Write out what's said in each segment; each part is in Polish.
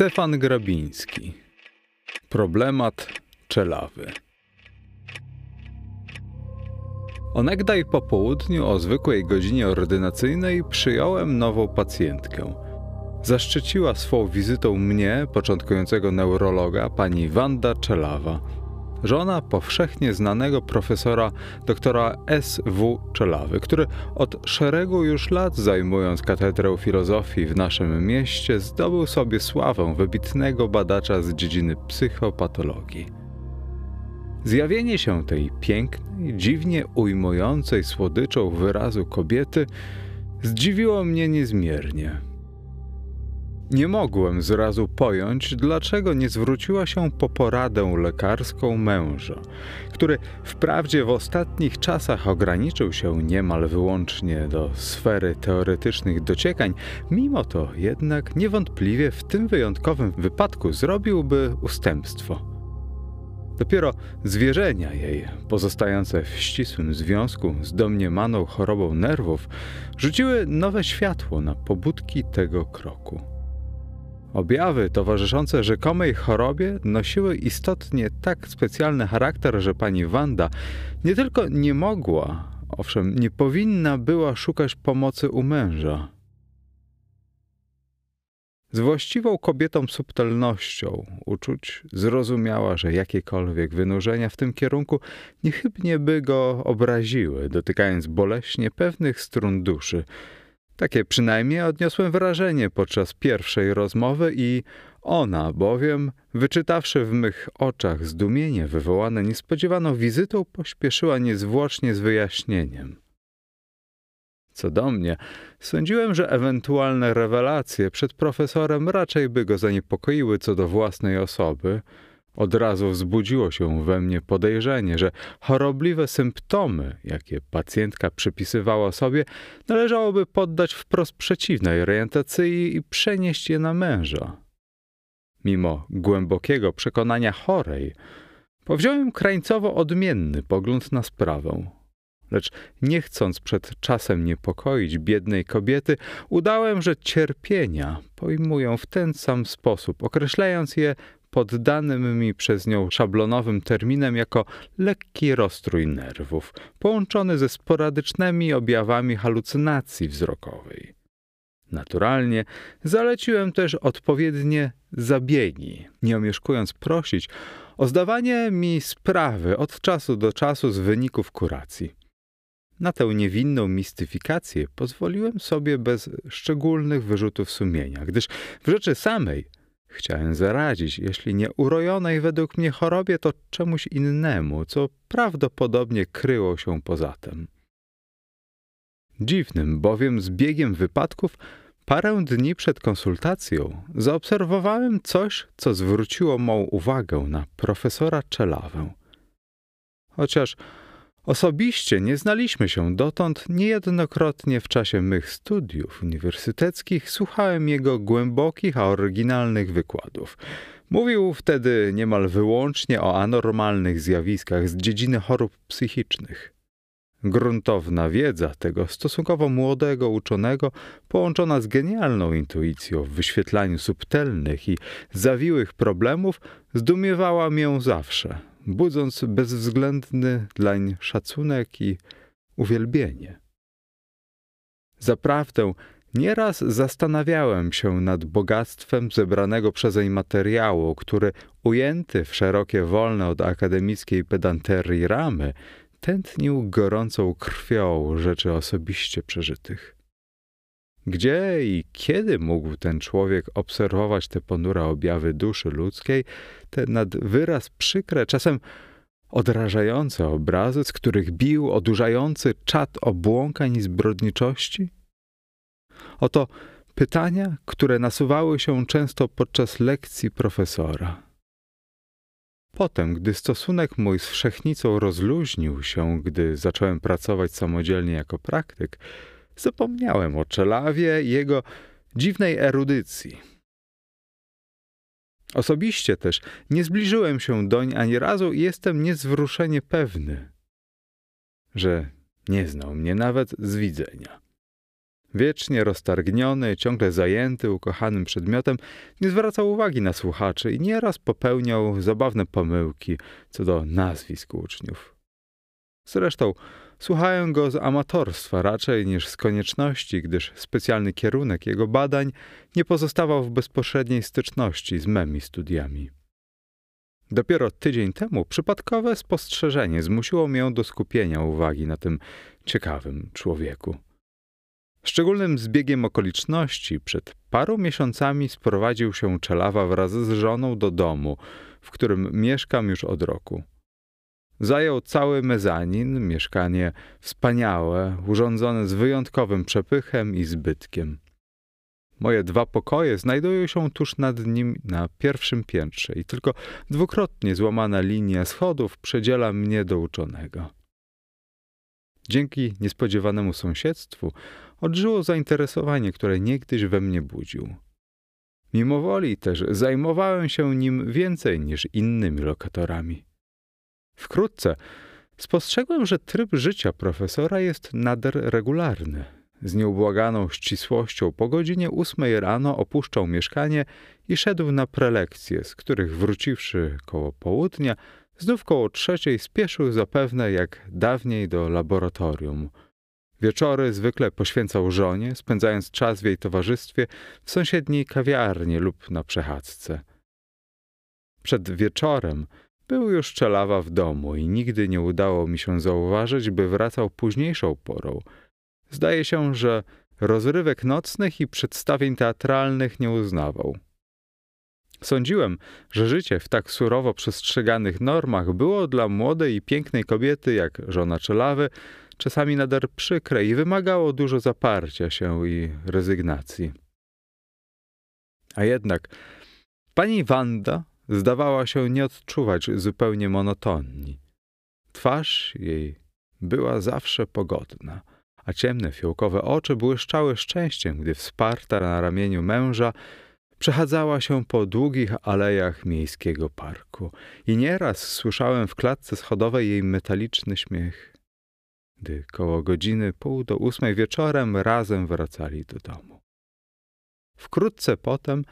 Stefan Grabiński. Problemat czelawy. Onegdaj po południu o zwykłej godzinie ordynacyjnej przyjąłem nową pacjentkę. Zaszczyciła swą wizytą mnie, początkującego neurologa, pani Wanda Czelawa, żona powszechnie znanego profesora doktora S.W. Czelawy, który od szeregu już lat zajmując katedrę filozofii w naszym mieście zdobył sobie sławę wybitnego badacza z dziedziny psychopatologii. Zjawienie się tej pięknej, dziwnie ujmującej słodyczą wyrazu kobiety zdziwiło mnie niezmiernie. Nie mogłem zrazu pojąć, dlaczego nie zwróciła się po poradę lekarską męża, który wprawdzie w ostatnich czasach ograniczył się niemal wyłącznie do sfery teoretycznych dociekań, mimo to jednak niewątpliwie w tym wyjątkowym wypadku zrobiłby ustępstwo. Dopiero zwierzenia jej, pozostające w ścisłym związku z domniemaną chorobą nerwów, rzuciły nowe światło na pobudki tego kroku. Objawy towarzyszące rzekomej chorobie nosiły istotnie tak specjalny charakter, że pani Wanda nie tylko nie mogła, owszem, nie powinna była szukać pomocy u męża. Z właściwą kobietom subtelnością uczuć zrozumiała, że jakiekolwiek wynurzenia w tym kierunku niechybnie by go obraziły, dotykając boleśnie pewnych strun duszy. Takie przynajmniej odniosłem wrażenie podczas pierwszej rozmowy i ona bowiem, wyczytawszy w mych oczach zdumienie wywołane niespodziewaną wizytą, pośpieszyła niezwłocznie z wyjaśnieniem. Co do mnie, sądziłem, że ewentualne rewelacje przed profesorem raczej by go zaniepokoiły co do własnej osoby. Od razu wzbudziło się we mnie podejrzenie, że chorobliwe symptomy, jakie pacjentka przypisywała sobie, należałoby poddać wprost przeciwnej orientacji i przenieść je na męża. Mimo głębokiego przekonania chorej, powziąłem krańcowo odmienny pogląd na sprawę lecz nie chcąc przed czasem niepokoić biednej kobiety, udałem, że cierpienia pojmują w ten sam sposób, określając je poddanym mi przez nią szablonowym terminem jako lekki rozstrój nerwów, połączony ze sporadycznymi objawami halucynacji wzrokowej. Naturalnie zaleciłem też odpowiednie zabiegi, nie omieszkując prosić o zdawanie mi sprawy od czasu do czasu z wyników kuracji. Na tę niewinną mistyfikację pozwoliłem sobie bez szczególnych wyrzutów sumienia, gdyż w rzeczy samej chciałem zaradzić, jeśli nie urojonej według mnie chorobie, to czemuś innemu, co prawdopodobnie kryło się poza tym. Dziwnym bowiem zbiegiem wypadków parę dni przed konsultacją zaobserwowałem coś, co zwróciło mą uwagę na profesora Czelawę. Chociaż Osobiście nie znaliśmy się dotąd, niejednokrotnie w czasie mych studiów uniwersyteckich słuchałem jego głębokich, a oryginalnych wykładów. Mówił wtedy niemal wyłącznie o anormalnych zjawiskach z dziedziny chorób psychicznych. Gruntowna wiedza tego stosunkowo młodego uczonego, połączona z genialną intuicją w wyświetlaniu subtelnych i zawiłych problemów, zdumiewała mię zawsze, budząc bezwzględny dlań szacunek i uwielbienie. Zaprawdę, nieraz zastanawiałem się nad bogactwem zebranego przezeń materiału, który ujęty w szerokie, wolne od akademickiej pedanterii ramy, tętnił gorącą krwią rzeczy osobiście przeżytych. Gdzie i kiedy mógł ten człowiek obserwować te ponure objawy duszy ludzkiej, te nad wyraz przykre, czasem odrażające obrazy, z których bił odurzający czat obłąkań i zbrodniczości? Oto pytania, które nasuwały się często podczas lekcji profesora. Potem, gdy stosunek mój z wszechnicą rozluźnił się, gdy zacząłem pracować samodzielnie jako praktyk, zapomniałem o Czelawie i jego dziwnej erudycji. Osobiście też nie zbliżyłem się doń ani razu i jestem niezwruszenie pewny, że nie znał mnie nawet z widzenia. Wiecznie roztargniony, ciągle zajęty ukochanym przedmiotem, nie zwracał uwagi na słuchaczy i nieraz popełniał zabawne pomyłki co do nazwisk uczniów. Zresztą słuchałem go z amatorstwa raczej niż z konieczności, gdyż specjalny kierunek jego badań nie pozostawał w bezpośredniej styczności z memi studiami. Dopiero tydzień temu przypadkowe spostrzeżenie zmusiło mnie do skupienia uwagi na tym ciekawym człowieku. Szczególnym zbiegiem okoliczności przed paru miesiącami sprowadził się Czelawa wraz z żoną do domu, w którym mieszkam już od roku. Zajął cały mezanin, mieszkanie wspaniałe, urządzone z wyjątkowym przepychem i zbytkiem. Moje dwa pokoje znajdują się tuż nad nim na pierwszym piętrze i tylko dwukrotnie złamana linia schodów przedziela mnie do uczonego. Dzięki niespodziewanemu sąsiedztwu odżyło zainteresowanie, które niegdyś we mnie budził. Mimo woli też zajmowałem się nim więcej niż innymi lokatorami. Wkrótce spostrzegłem, że tryb życia profesora jest nader regularny. Z nieubłaganą ścisłością po godzinie ósmej rano opuszczał mieszkanie i szedł na prelekcje, z których wróciwszy koło południa, znów koło trzeciej spieszył zapewne jak dawniej do laboratorium – Wieczory zwykle poświęcał żonie, spędzając czas w jej towarzystwie w sąsiedniej kawiarni lub na przechadzce. Przed wieczorem był już czelawa w domu i nigdy nie udało mi się zauważyć, by wracał późniejszą porą. Zdaje się, że rozrywek nocnych i przedstawień teatralnych nie uznawał. Sądziłem, że życie w tak surowo przestrzeganych normach było dla młodej i pięknej kobiety jak żona czelawy czasami nader przykre i wymagało dużo zaparcia się i rezygnacji. A jednak pani Wanda zdawała się nie odczuwać zupełnie monotonii. Twarz jej była zawsze pogodna, a ciemne fiołkowe oczy błyszczały szczęściem, gdy wsparta na ramieniu męża przechadzała się po długich alejach miejskiego parku i nieraz słyszałem w klatce schodowej jej metaliczny śmiech gdy koło godziny pół do ósmej wieczorem razem wracali do domu. Wkrótce potem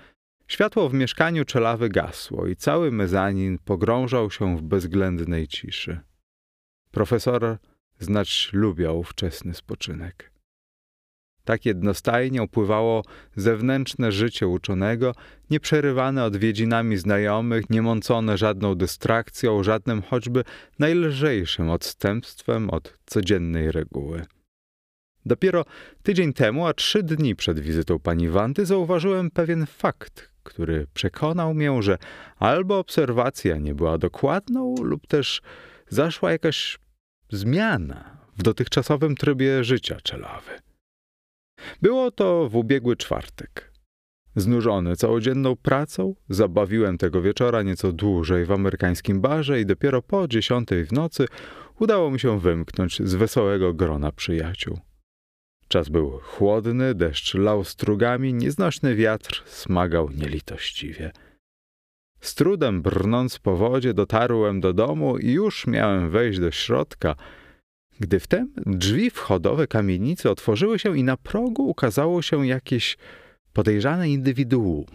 światło w mieszkaniu czelawy gasło i cały mezanin pogrążał się w bezwzględnej ciszy. Profesor znać lubiał wczesny spoczynek. Tak jednostajnie upływało zewnętrzne życie uczonego, nieprzerywane odwiedzinami znajomych, niemącone żadną dystrakcją, żadnym choćby najlżejszym odstępstwem od codziennej reguły. Dopiero tydzień temu, a trzy dni przed wizytą pani Wanty, zauważyłem pewien fakt, który przekonał mnie, że albo obserwacja nie była dokładną, lub też zaszła jakaś zmiana w dotychczasowym trybie życia czelawy. Było to w ubiegły czwartek. Znużony całodzienną pracą, zabawiłem tego wieczora nieco dłużej w amerykańskim barze i dopiero po dziesiątej w nocy udało mi się wymknąć z wesołego grona przyjaciół. Czas był chłodny, deszcz lał strugami, nieznośny wiatr smagał nielitościwie. Z trudem brnąc po wodzie dotarłem do domu i już miałem wejść do środka, Gdy wtem drzwi wchodowe kamienicy otworzyły się i na progu ukazało się jakieś podejrzane indywiduum.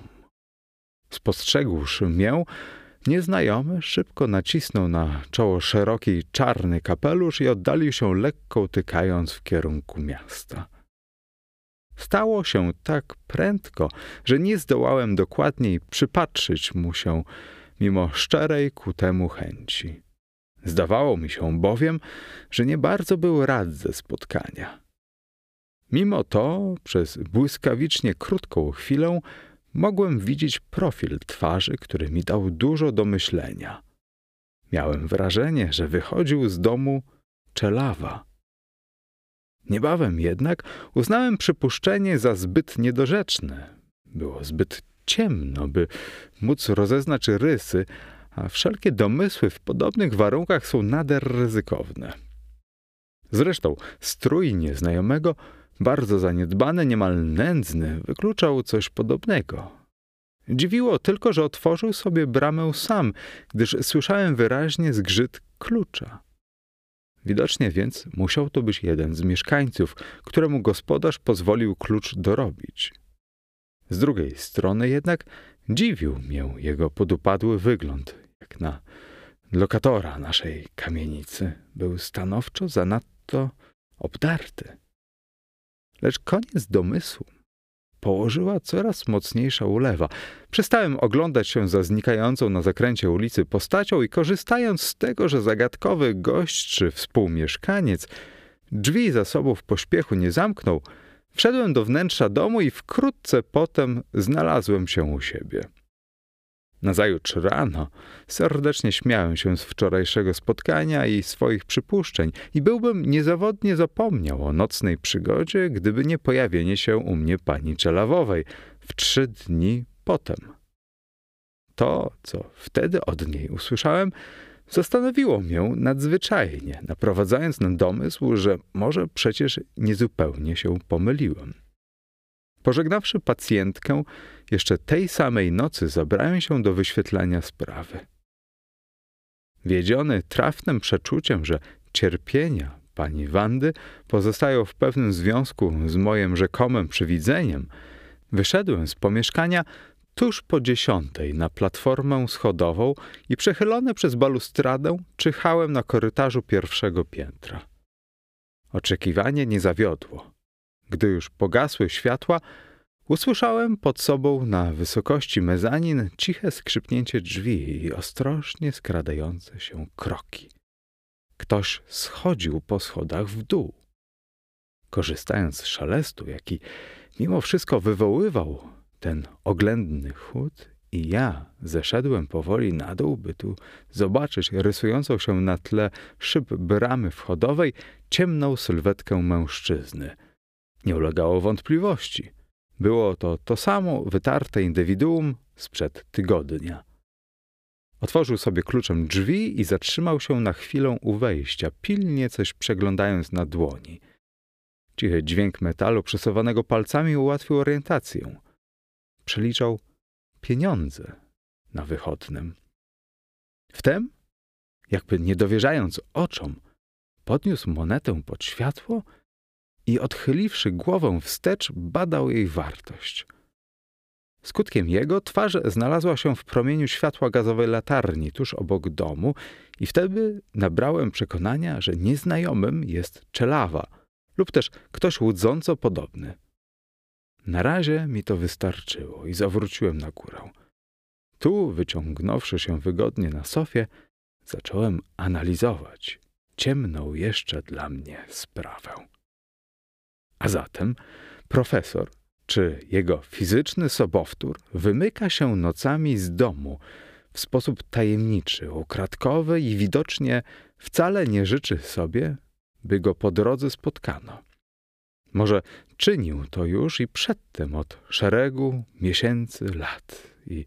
Spostrzegłszy mię, nieznajomy szybko nacisnął na czoło szeroki czarny kapelusz i oddalił się lekko tykając w kierunku miasta. Stało się tak prędko, że nie zdołałem dokładniej przypatrzyć mu się, mimo szczerej ku temu chęci. Zdawało mi się bowiem, że nie bardzo był rad ze spotkania. Mimo to, przez błyskawicznie krótką chwilę, mogłem widzieć profil twarzy, który mi dał dużo do myślenia. Miałem wrażenie, że wychodził z domu czelawa. Niebawem jednak uznałem przypuszczenie za zbyt niedorzeczne. Było zbyt ciemno, by móc rozeznać rysy, a wszelkie domysły w podobnych warunkach są nader ryzykowne. Zresztą strój nieznajomego, bardzo zaniedbany, niemal nędzny, wykluczał coś podobnego. Dziwiło tylko, że otworzył sobie bramę sam, gdyż słyszałem wyraźnie zgrzyt klucza. Widocznie więc musiał to być jeden z mieszkańców, któremu gospodarz pozwolił klucz dorobić. Z drugiej strony jednak dziwił mnie jego podupadły wygląd, jak na lokatora naszej kamienicy. Był stanowczo zanadto obdarty. Lecz koniec domysłu położyła coraz mocniejsza ulewa. Przestałem oglądać się za znikającą na zakręcie ulicy postacią i korzystając z tego, że zagadkowy gość czy współmieszkaniec drzwi za sobą w pośpiechu nie zamknął, wszedłem do wnętrza domu i wkrótce potem znalazłem się u siebie. Nazajutrz rano serdecznie śmiałem się z wczorajszego spotkania i swoich przypuszczeń i byłbym niezawodnie zapomniał o nocnej przygodzie, gdyby nie pojawienie się u mnie pani Czelawowej w trzy dni potem. To, co wtedy od niej usłyszałem, zastanowiło mnie nadzwyczajnie, naprowadzając na domysł, że może przecież niezupełnie się pomyliłem. Pożegnawszy pacjentkę, jeszcze tej samej nocy zabrałem się do wyświetlania sprawy. Wiedziony trafnym przeczuciem, że cierpienia pani Wandy pozostają w pewnym związku z moim rzekomym przywidzeniem, wyszedłem z pomieszkania tuż po dziesiątej na platformę schodową i przechylony przez balustradę czyhałem na korytarzu pierwszego piętra. Oczekiwanie nie zawiodło. Gdy już pogasły światła, usłyszałem pod sobą na wysokości mezanin ciche skrzypnięcie drzwi i ostrożnie skradające się kroki. Ktoś schodził po schodach w dół. Korzystając z szalestu, jaki mimo wszystko wywoływał ten oględny chód, i ja zeszedłem powoli na dół, by tu zobaczyć rysującą się na tle szyb bramy wchodowej ciemną sylwetkę mężczyzny – nie ulegało wątpliwości. Było to to samo wytarte indywiduum sprzed tygodnia. Otworzył sobie kluczem drzwi i zatrzymał się na chwilę u wejścia, pilnie coś przeglądając na dłoni. Cichy dźwięk metalu przesuwanego palcami ułatwił orientację. Przeliczał pieniądze na wychodnym. Wtem, jakby nie dowierzając oczom, podniósł monetę pod światło i odchyliwszy głowę wstecz, badał jej wartość. Skutkiem jego twarz znalazła się w promieniu światła gazowej latarni tuż obok domu i wtedy nabrałem przekonania, że nieznajomym jest czelawa lub też ktoś łudząco podobny. Na razie mi to wystarczyło i zawróciłem na górę. Tu, wyciągnąwszy się wygodnie na sofie, zacząłem analizować ciemną jeszcze dla mnie sprawę. A zatem profesor czy jego fizyczny sobowtór wymyka się nocami z domu w sposób tajemniczy, ukradkowy i widocznie wcale nie życzy sobie, by go po drodze spotkano. Może czynił to już i przedtem od szeregu miesięcy, lat i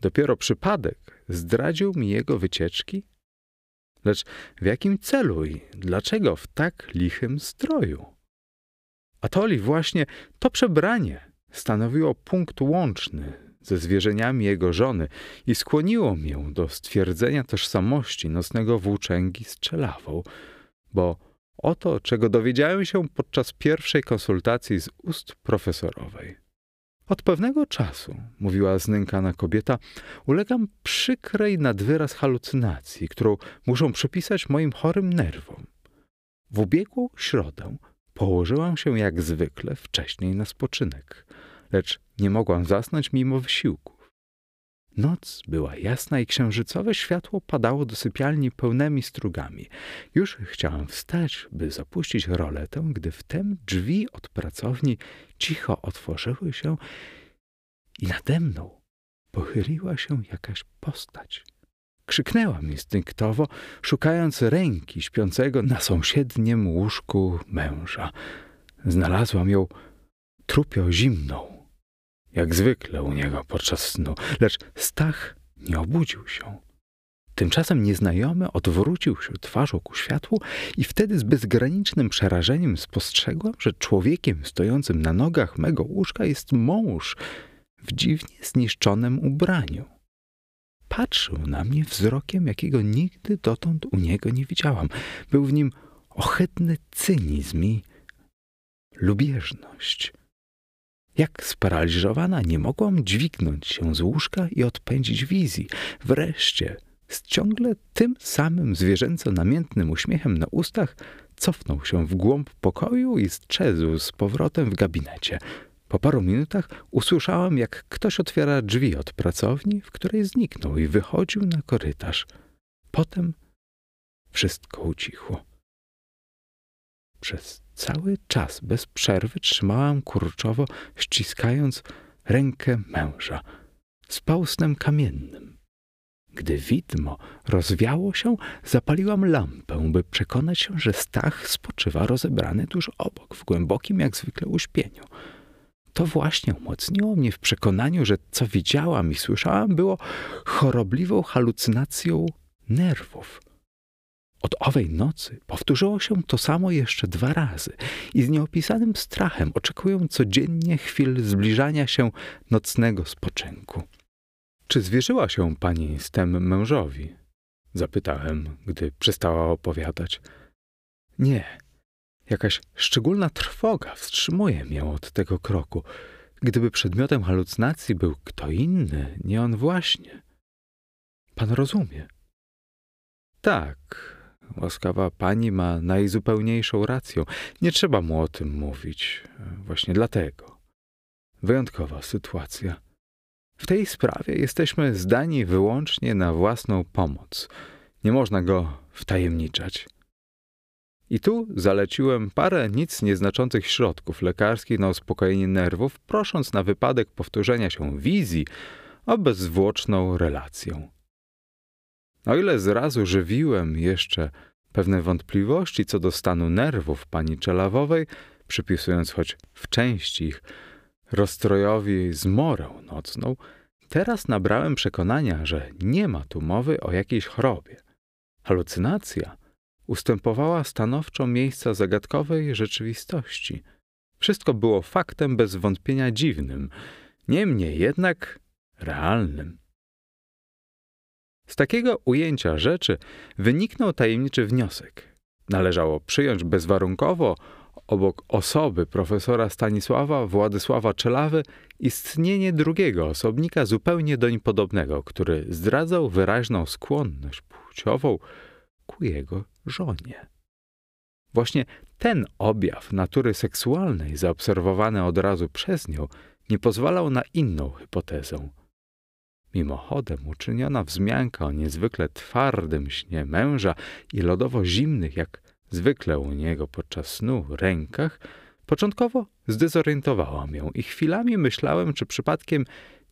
dopiero przypadek zdradził mi jego wycieczki? Lecz w jakim celu i dlaczego w tak lichym stroju? Atoli właśnie to przebranie stanowiło punkt łączny ze zwierzeniami jego żony i skłoniło mnie do stwierdzenia tożsamości nocnego włóczęgi z czelawą, bo Oto, czego dowiedziałem się podczas pierwszej konsultacji z ust profesorowej. Od pewnego czasu, mówiła znękana kobieta, ulegam przykrej nadwyraz halucynacji, którą muszą przypisać moim chorym nerwom. W ubiegłą środę położyłam się jak zwykle wcześniej na spoczynek, lecz nie mogłam zasnąć mimo wysiłku. Noc była jasna i księżycowe światło padało do sypialni pełnymi strugami. Już chciałam wstać, by zapuścić roletę, gdy wtem drzwi od pracowni cicho otworzyły się i nade mną pochyliła się jakaś postać. Krzyknęłam instynktowo, szukając ręki śpiącego na sąsiednim łóżku męża. Znalazłam ją trupio zimną, jak zwykle u niego podczas snu, lecz Stach nie obudził się. Tymczasem nieznajomy odwrócił się twarzą ku światłu i wtedy z bezgranicznym przerażeniem spostrzegłam, że człowiekiem stojącym na nogach mego łóżka jest mąż w dziwnie zniszczonym ubraniu. Patrzył na mnie wzrokiem, jakiego nigdy dotąd u niego nie widziałam. Był w nim ohydny cynizm i lubieżność. Jak sparaliżowana nie mogłam dźwignąć się z łóżka i odpędzić wizji. Wreszcie, z ciągle tym samym zwierzęco namiętnym uśmiechem na ustach, cofnął się w głąb pokoju i strzezł z powrotem w gabinecie. Po paru minutach usłyszałam, jak ktoś otwiera drzwi od pracowni, w której zniknął i wychodził na korytarz. Potem wszystko ucichło. Przez cały czas bez przerwy trzymałam kurczowo, ściskając rękę męża. Spał snem kamiennym. Gdy widmo rozwiało się, zapaliłam lampę, by przekonać się, że Stach spoczywa rozebrany tuż obok, w głębokim jak zwykle uśpieniu. To właśnie umocniło mnie w przekonaniu, że co widziałam i słyszałam było chorobliwą halucynacją nerwów. Od owej nocy powtórzyło się to samo jeszcze dwa razy i z nieopisanym strachem oczekuję codziennie chwil zbliżania się nocnego spoczynku. Czy zwierzyła się pani z tem mężowi? Zapytałem, gdy przestała opowiadać. Nie. Jakaś szczególna trwoga wstrzymuje mnie od tego kroku. Gdyby przedmiotem halucynacji był kto inny, nie on właśnie. Pan rozumie. Tak, Łaskawa pani ma najzupełniejszą rację. Nie trzeba mu o tym mówić. Właśnie dlatego. Wyjątkowa sytuacja. W tej sprawie jesteśmy zdani wyłącznie na własną pomoc. Nie można go wtajemniczać. I tu zaleciłem parę nic nieznaczących środków lekarskich na uspokojenie nerwów, prosząc na wypadek powtórzenia się wizji o bezzwłoczną relację. O ile zrazu żywiłem jeszcze pewne wątpliwości co do stanu nerwów pani Czelawowej, przypisując choć w części ich rozstrojowi zmorę nocną, teraz nabrałem przekonania, że nie ma tu mowy o jakiejś chorobie. Halucynacja ustępowała stanowczo miejsca zagadkowej rzeczywistości. Wszystko było faktem bez wątpienia dziwnym, niemniej jednak realnym. Z takiego ujęcia rzeczy wyniknął tajemniczy wniosek. Należało przyjąć bezwarunkowo obok osoby profesora Stanisława Władysława Czelawy istnienie drugiego osobnika zupełnie doń podobnego, który zdradzał wyraźną skłonność płciową ku jego żonie. Właśnie ten objaw natury seksualnej, zaobserwowany od razu przez nią, nie pozwalał na inną hipotezę. Mimochodem uczyniona wzmianka o niezwykle twardym śnie męża i lodowo zimnych, jak zwykle u niego podczas snu, rękach, początkowo zdezorientowała mnie i chwilami myślałem, czy przypadkiem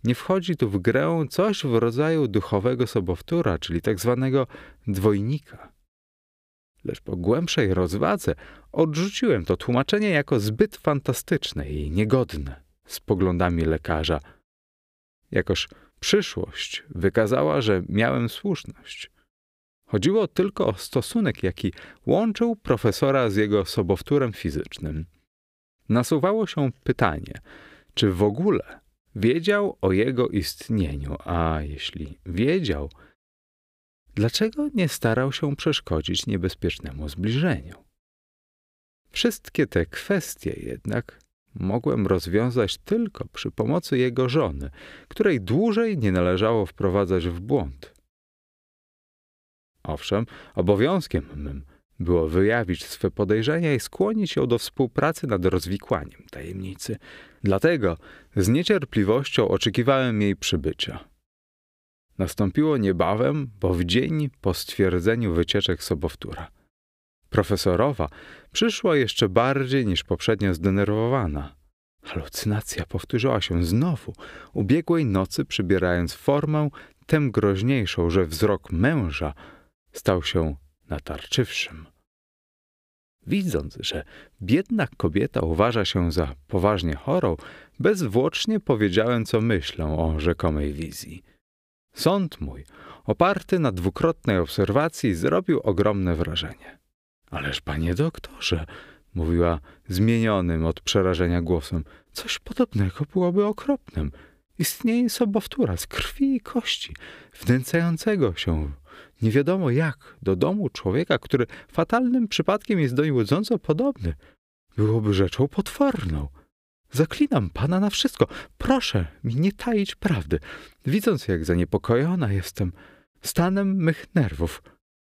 nie wchodzi tu w grę coś w rodzaju duchowego sobowtóra, czyli tak zwanego dwojnika. Lecz po głębszej rozwadze odrzuciłem to tłumaczenie jako zbyt fantastyczne i niegodne z poglądami lekarza. Jakoż Przyszłość wykazała, że miałem słuszność. Chodziło tylko o stosunek, jaki łączył profesora z jego sobowtórem fizycznym. Nasuwało się pytanie, czy w ogóle wiedział o jego istnieniu, a jeśli wiedział, dlaczego nie starał się przeszkodzić niebezpiecznemu zbliżeniu? Wszystkie te kwestie jednak mogłem rozwiązać tylko przy pomocy jego żony, której dłużej nie należało wprowadzać w błąd. Owszem, obowiązkiem mym było wyjawić swe podejrzenia i skłonić ją do współpracy nad rozwikłaniem tajemnicy. Dlatego z niecierpliwością oczekiwałem jej przybycia. Nastąpiło niebawem, bo w dzień po stwierdzeniu wycieczek sobowtóra. Profesorowa przyszła jeszcze bardziej niż poprzednio zdenerwowana. Halucynacja powtórzyła się znowu, ubiegłej nocy przybierając formę tem groźniejszą, że wzrok męża stał się natarczywszym. Widząc, że biedna kobieta uważa się za poważnie chorą, bezwłocznie powiedziałem, co myślę o rzekomej wizji. Sąd mój, oparty na dwukrotnej obserwacji, zrobił ogromne wrażenie. Ależ, panie doktorze, mówiła zmienionym od przerażenia głosem, coś podobnego byłoby okropnym. Istnieje sobowtóra z krwi i kości, wdęcającego się nie wiadomo jak do domu człowieka, który fatalnym przypadkiem jest doń łudząco podobny. Byłoby rzeczą potworną. Zaklinam pana na wszystko. Proszę mi nie taić prawdy. Widząc, jak zaniepokojona jestem stanem mych nerwów,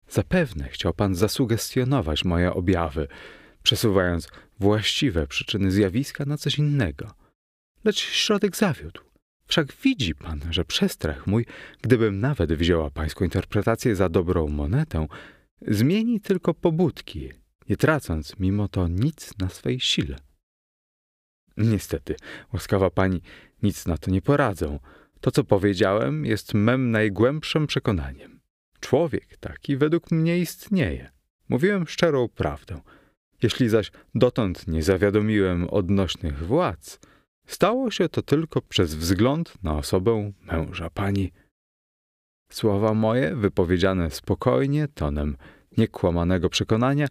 zapewne chciał pan zasugestionować moje objawy, przesuwając właściwe przyczyny zjawiska na coś innego. Lecz środek zawiódł. Wszak widzi pan, że przestrach mój, gdybym nawet wzięła pańską interpretację za dobrą monetę, zmieni tylko pobudki, nie tracąc mimo to nic na swej sile. Niestety, łaskawa pani, nic na to nie poradzą. To, co powiedziałem, jest mem najgłębszym przekonaniem. Człowiek taki według mnie istnieje. Mówiłem szczerą prawdę. Jeśli zaś dotąd nie zawiadomiłem odnośnych władz, stało się to tylko przez wzgląd na osobę męża pani. Słowa moje, wypowiedziane spokojnie, tonem niekłamanego przekonania,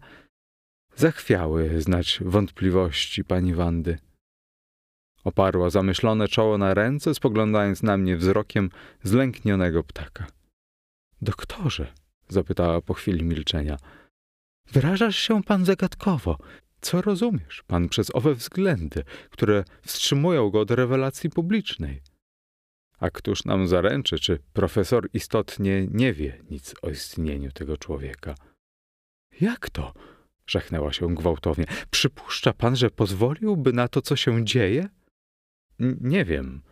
zachwiały znać wątpliwości pani Wandy. Oparła zamyślone czoło na ręce, spoglądając na mnie wzrokiem zlęknionego ptaka. Doktorze, zapytała po chwili milczenia, wyrażasz się pan zagadkowo. Co rozumiesz pan przez owe względy, które wstrzymują go od rewelacji publicznej? A któż nam zaręczy, czy profesor istotnie nie wie nic o istnieniu tego człowieka? Jak to? Żachnęła się gwałtownie. Przypuszcza pan, że pozwoliłby na to, co się dzieje? Nie wiem.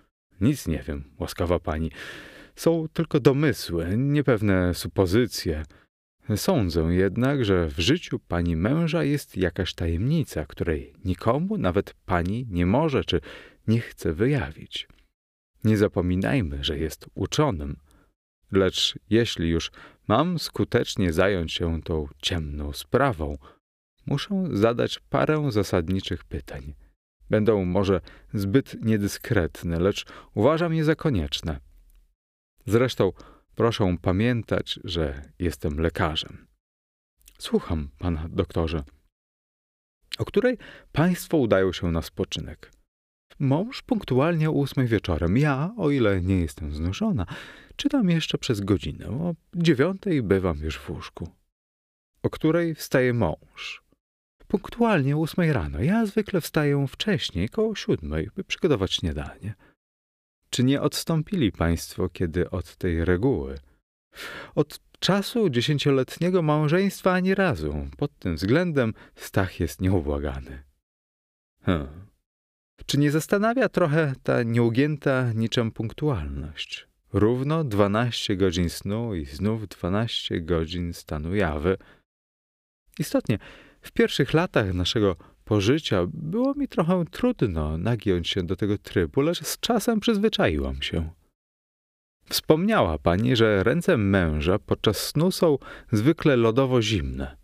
Nic nie wiem, łaskawa pani. Są tylko domysły, niepewne supozycje. Sądzę jednak, że w życiu pani męża jest jakaś tajemnica, której nikomu, nawet pani, nie może czy nie chce wyjawić. Nie zapominajmy, że jest uczonym. Lecz jeśli już mam skutecznie zająć się tą ciemną sprawą, muszę zadać parę zasadniczych pytań. Będą może zbyt niedyskretne, lecz uważam je za konieczne. Zresztą proszę pamiętać, że jestem lekarzem. Słucham, pana doktorze. O której państwo udają się na spoczynek? Mąż punktualnie o ósmej wieczorem. Ja, o ile nie jestem znużona, czytam jeszcze przez godzinę. O dziewiątej bywam już w łóżku. O której wstaje mąż? Punktualnie o ósmej rano. Ja zwykle wstaję wcześniej, koło siódmej, by przygotować śniadanie. Czy nie odstąpili państwo kiedy od tej reguły? Od czasu dziesięcioletniego małżeństwa ani razu. Pod tym względem Stach jest nieubłagany. Hmm. Czy nie zastanawia trochę ta nieugięta niczym punktualność? Równo dwanaście godzin snu i znów dwanaście godzin stanu jawy. Istotnie, w pierwszych latach naszego pożycia było mi trochę trudno nagiąć się do tego trybu, lecz z czasem przyzwyczaiłam się. Wspomniała pani, że ręce męża podczas snu są zwykle lodowo zimne.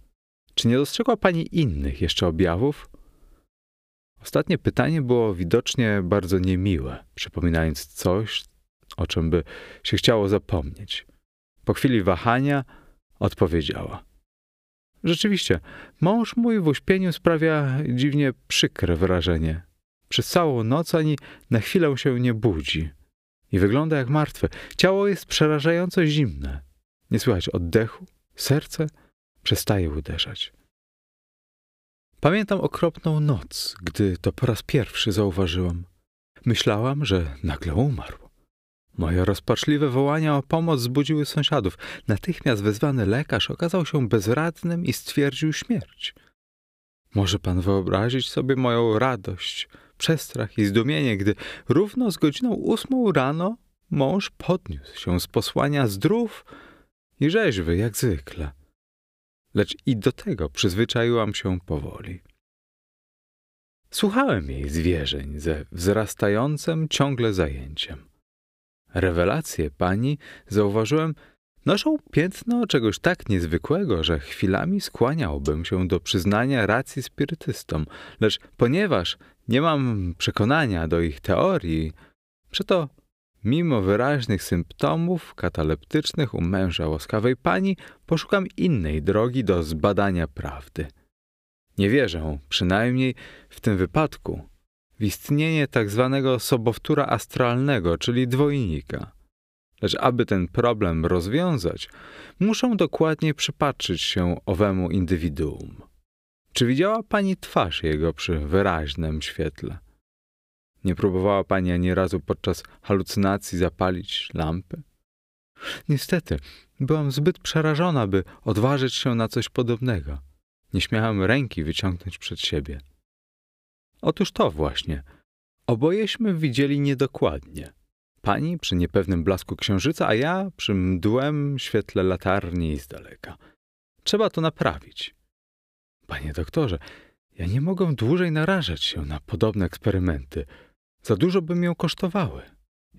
Czy nie dostrzegła pani innych jeszcze objawów? Ostatnie pytanie było widocznie bardzo niemiłe, przypominając coś, o czym by się chciało zapomnieć. Po chwili wahania odpowiedziała. Rzeczywiście, mąż mój w uśpieniu sprawia dziwnie przykre wrażenie. Przez całą noc ani na chwilę się nie budzi i wygląda jak martwe. Ciało jest przerażająco zimne. Nie słychać oddechu, serce przestaje uderzać. Pamiętam okropną noc, gdy to po raz pierwszy zauważyłam. Myślałam, że nagle umarł. Moje rozpaczliwe wołania o pomoc zbudziły sąsiadów. Natychmiast wezwany lekarz okazał się bezradnym i stwierdził śmierć. Może pan wyobrazić sobie moją radość, przestrach i zdumienie, gdy równo z godziną ósmą rano mąż podniósł się z posłania zdrów i rzeźwy jak zwykle. Lecz i do tego przyzwyczaiłam się powoli. Słuchałem jej zwierzeń ze wzrastającym ciągle zajęciem. Rewelacje pani, zauważyłem, noszą piętno czegoś tak niezwykłego, że chwilami skłaniałbym się do przyznania racji spirytystom, lecz ponieważ nie mam przekonania do ich teorii, przeto mimo wyraźnych symptomów kataleptycznych u męża łaskawej pani, poszukam innej drogi do zbadania prawdy. Nie wierzę, przynajmniej w tym wypadku, w istnienie tak zwanego sobowtóra astralnego, czyli dwojnika. Lecz aby ten problem rozwiązać, muszę dokładnie przypatrzyć się owemu indywiduum. Czy widziała pani twarz jego przy wyraźnym świetle? Nie próbowała pani ani razu podczas halucynacji zapalić lampy? Niestety, byłam zbyt przerażona, by odważyć się na coś podobnego. Nie śmiałam ręki wyciągnąć przed siebie. Otóż to właśnie. Obojeśmy widzieli niedokładnie. Pani przy niepewnym blasku księżyca, a ja przy mdłem świetle latarni z daleka. Trzeba to naprawić. Panie doktorze, ja nie mogę dłużej narażać się na podobne eksperymenty. Za dużo by mię kosztowały.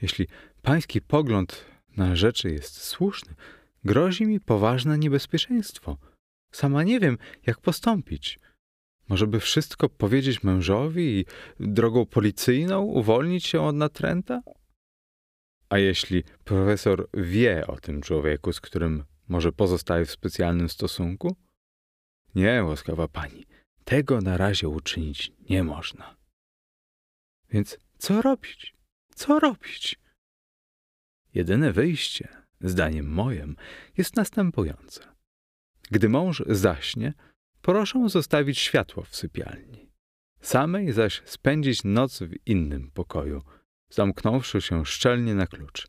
Jeśli pański pogląd na rzeczy jest słuszny, grozi mi poważne niebezpieczeństwo. Sama nie wiem, jak postąpić. Może by wszystko powiedzieć mężowi i drogą policyjną uwolnić się od natręta? A jeśli profesor wie o tym człowieku, z którym może pozostaje w specjalnym stosunku? Nie, łaskawa pani, tego na razie uczynić nie można. Więc co robić? Co robić? Jedyne wyjście, zdaniem moim, jest następujące. Gdy mąż zaśnie, proszę zostawić światło w sypialni. Samej zaś spędzić noc w innym pokoju, zamknąwszy się szczelnie na klucz.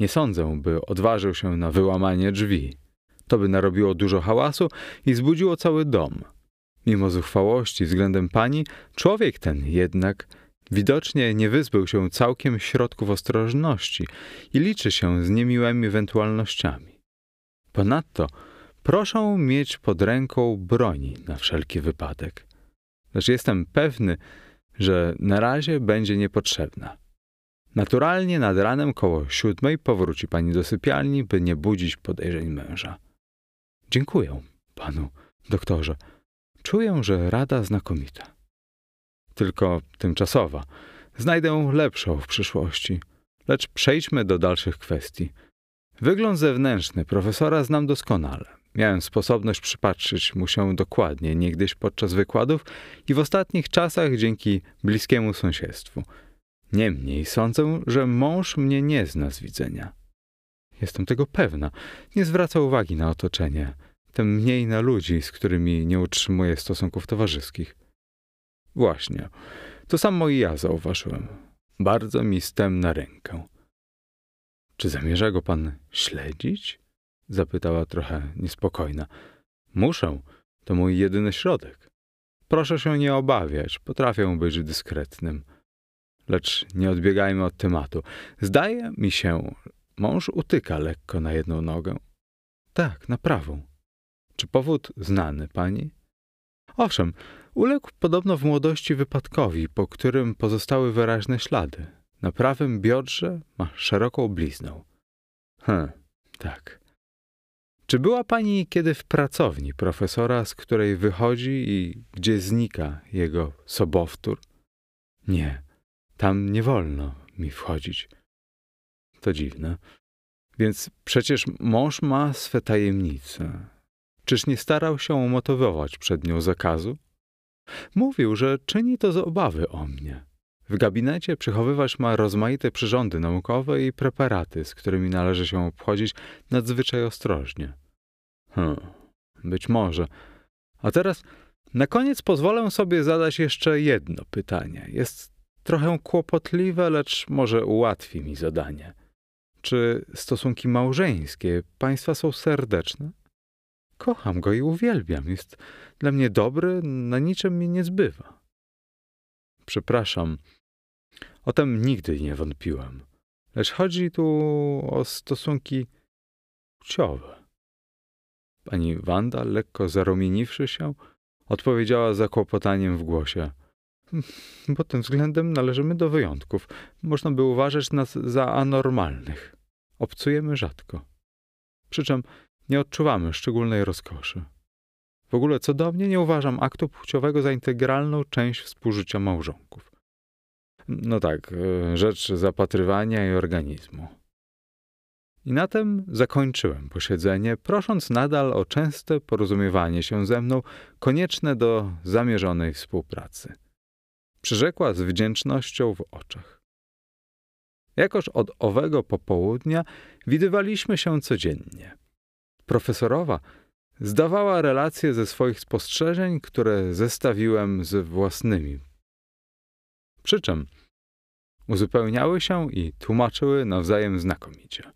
Nie sądzę, by odważył się na wyłamanie drzwi. To by narobiło dużo hałasu i zbudziło cały dom. Mimo zuchwałości względem pani, człowiek ten jednak widocznie nie wyzbył się całkiem środków ostrożności i liczy się z niemiłymi ewentualnościami. Ponadto proszę mieć pod ręką broni na wszelki wypadek. Lecz jestem pewny, że na razie będzie niepotrzebna. Naturalnie nad ranem koło siódmej powróci pani do sypialni, by nie budzić podejrzeń męża. Dziękuję panu, doktorze. Czuję, że rada znakomita. Tylko tymczasowa. Znajdę lepszą w przyszłości. Lecz przejdźmy do dalszych kwestii. Wygląd zewnętrzny profesora znam doskonale. Miałem sposobność przypatrzyć mu się dokładnie niegdyś podczas wykładów i w ostatnich czasach dzięki bliskiemu sąsiedztwu. Niemniej sądzę, że mąż mnie nie zna z widzenia. Jestem tego pewna. Nie zwraca uwagi na otoczenie, tym mniej na ludzi, z którymi nie utrzymuje stosunków towarzyskich. Właśnie, to samo i ja zauważyłem. Bardzo mi z tem na rękę. Czy zamierza go pan śledzić? Zapytała trochę niespokojna. Muszę, to mój jedyny środek. Proszę się nie obawiać, potrafię być dyskretnym. Lecz nie odbiegajmy od tematu. Zdaje mi się, mąż utyka lekko na jedną nogę. Tak, na prawą. Czy powód znany pani? Owszem, uległ podobno w młodości wypadkowi, po którym pozostały wyraźne ślady. Na prawym biodrze ma szeroką bliznę. Hm, tak. Czy była pani kiedy w pracowni profesora, z której wychodzi i gdzie znika jego sobowtór? Nie, tam nie wolno mi wchodzić. To dziwne. Więc przecież mąż ma swe tajemnice. Czyż nie starał się umotywować przed nią zakazu? Mówił, że czyni to z obawy o mnie. W gabinecie przechowywać ma rozmaite przyrządy naukowe i preparaty, z którymi należy się obchodzić nadzwyczaj ostrożnie. Hm, być może. A teraz Na koniec pozwolę sobie zadać jeszcze jedno pytanie. Jest trochę kłopotliwe, lecz może ułatwi mi zadanie. Czy stosunki małżeńskie państwa są serdeczne? Kocham go i uwielbiam. Jest dla mnie dobry, na niczym mi nie zbywa. Przepraszam, o tym nigdy nie wątpiłem. Lecz chodzi tu o stosunki płciowe. Pani Wanda, lekko zarumieniwszy się, odpowiedziała zakłopotaniem w głosie. Pod tym względem należymy do wyjątków. Można by uważać nas za anormalnych. Obcujemy rzadko. Przy czym nie odczuwamy szczególnej rozkoszy. W ogóle co do mnie nie uważam aktu płciowego za integralną część współżycia małżonków. No tak, e, rzecz zapatrywania i organizmu. I na tym zakończyłem posiedzenie, prosząc nadal o częste porozumiewanie się ze mną, konieczne do zamierzonej współpracy. Przyrzekła z wdzięcznością w oczach. Jakoż od owego popołudnia widywaliśmy się codziennie. Profesorowa zdawała relacje ze swoich spostrzeżeń, które zestawiłem z własnymi. Przy czym uzupełniały się i tłumaczyły nawzajem znakomicie.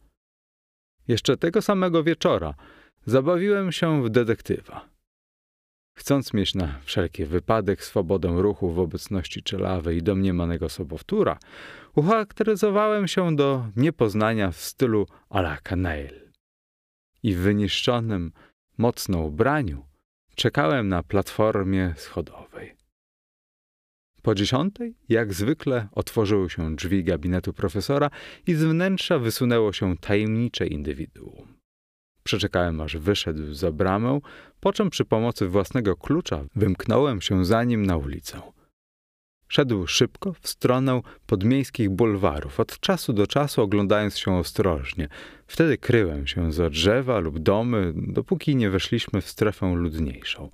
Jeszcze tego samego wieczora zabawiłem się w detektywa. Chcąc mieć na wszelki wypadek swobodę ruchu w obecności czelawej i domniemanego sobowtóra, ucharakteryzowałem się do niepoznania w stylu à la. I w wyniszczonym, mocno ubraniu czekałem na platformie schodowej. Po dziesiątej, jak zwykle, otworzyły się drzwi gabinetu profesora i z wnętrza wysunęło się tajemnicze indywiduum. Przeczekałem, aż wyszedł za bramę, po czym przy pomocy własnego klucza wymknąłem się za nim na ulicę. Szedł szybko w stronę podmiejskich bulwarów, od czasu do czasu oglądając się ostrożnie. Wtedy kryłem się za drzewa lub domy, dopóki nie weszliśmy w strefę ludniejszą.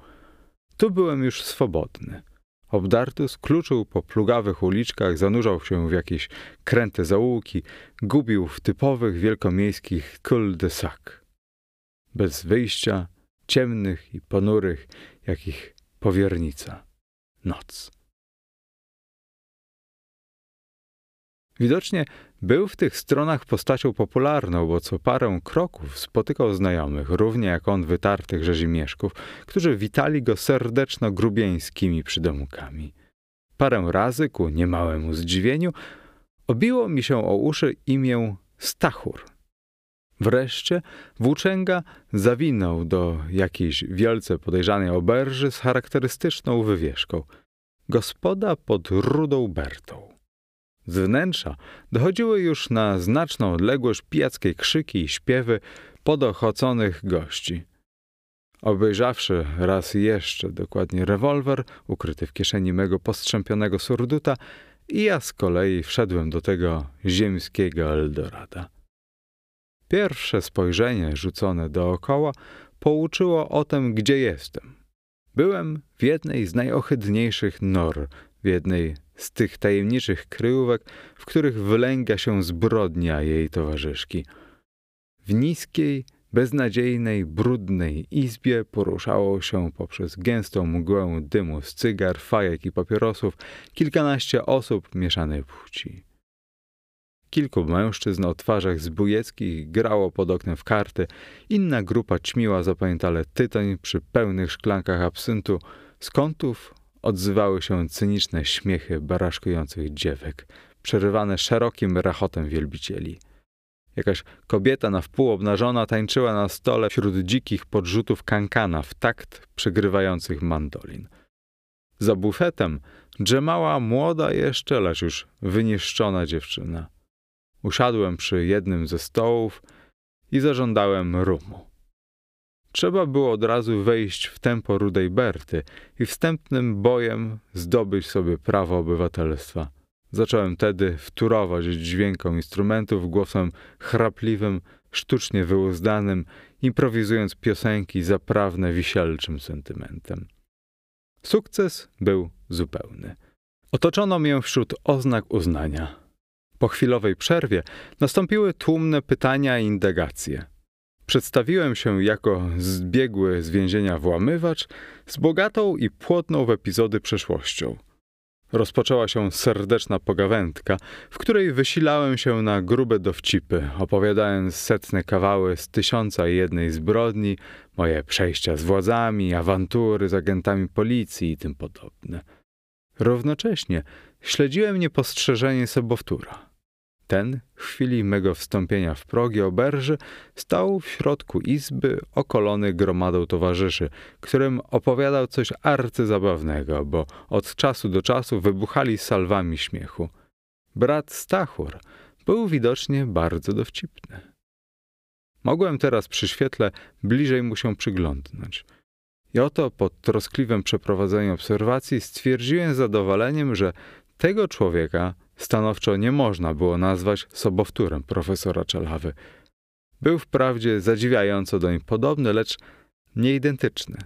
Tu byłem już swobodny. Obdartus kluczył po plugawych uliczkach, zanurzał się w jakieś kręte zaułki, gubił w typowych wielkomiejskich cul-de-sac. Bez wyjścia, ciemnych i ponurych, jak ich powiernica. Noc. Widocznie był w tych stronach postacią popularną, bo co parę kroków spotykał znajomych, równie jak on wytartych rzezimieszków, którzy witali go serdeczno grubieńskimi przydomkami. Parę razy, ku niemałemu zdziwieniu, obiło mi się o uszy imię Stachur. Wreszcie włóczęga zawinął do jakiejś wielce podejrzanej oberży z charakterystyczną wywieszką. Gospoda pod rudą Bertą. Z wnętrza dochodziły już na znaczną odległość pijackie krzyki i śpiewy podochoconych gości. Obejrzawszy raz jeszcze dokładnie rewolwer ukryty w kieszeni mego postrzępionego surduta, i ja z kolei wszedłem do tego ziemskiego Eldorada. Pierwsze spojrzenie rzucone dookoła pouczyło o tym, gdzie jestem. Byłem w jednej z najohydniejszych nor, w jednej z tych tajemniczych kryjówek, w których wylęga się zbrodnia jej towarzyszki. W niskiej, beznadziejnej, brudnej izbie poruszało się poprzez gęstą mgłę dymu z cygar, fajek i papierosów kilkanaście osób mieszanej płci. Kilku mężczyzn o twarzach zbójeckich grało pod oknem w karty, inna grupa ćmiła zapamiętale tytoń przy pełnych szklankach absyntu, z kątów odzywały się cyniczne śmiechy baraszkujących dziewek, przerywane szerokim rachotem wielbicieli. Jakaś kobieta na wpół obnażona tańczyła na stole wśród dzikich podrzutów kankana w takt przygrywających mandolin. Za bufetem drzemała młoda jeszcze, lecz już wyniszczona dziewczyna. Usiadłem przy jednym ze stołów i zażądałem rumu. Trzeba było od razu wejść w tempo rudej Berty i wstępnym bojem zdobyć sobie prawo obywatelstwa. Zacząłem tedy wturować dźwiękom instrumentów głosem chrapliwym, sztucznie wyuzdanym, improwizując piosenki zaprawne wisielczym sentymentem. Sukces był zupełny. Otoczono mię wśród oznak uznania. Po chwilowej przerwie nastąpiły tłumne pytania i indagacje. Przedstawiłem się jako zbiegły z więzienia włamywacz z bogatą i płodną w epizody przeszłością. Rozpoczęła się serdeczna pogawędka, w której wysilałem się na grube dowcipy, opowiadając setne kawały z tysiąca i jednej zbrodni, moje przejścia z władzami, awantury z agentami policji i tym podobne. Równocześnie śledziłem niepostrzeżenie sobowtóra. Ten, w chwili mego wstąpienia w progi oberży, stał w środku izby, okolony gromadą towarzyszy, którym opowiadał coś arcyzabawnego, bo od czasu do czasu wybuchali salwami śmiechu. Brat Stachur był widocznie bardzo dowcipny. Mogłem teraz przy świetle bliżej mu się przyglądnąć. I oto po troskliwym przeprowadzeniu obserwacji stwierdziłem z zadowoleniem, że tego człowieka stanowczo nie można było nazwać sobowtórem profesora Czelawy. Był wprawdzie zadziwiająco doń podobny, lecz nieidentyczny.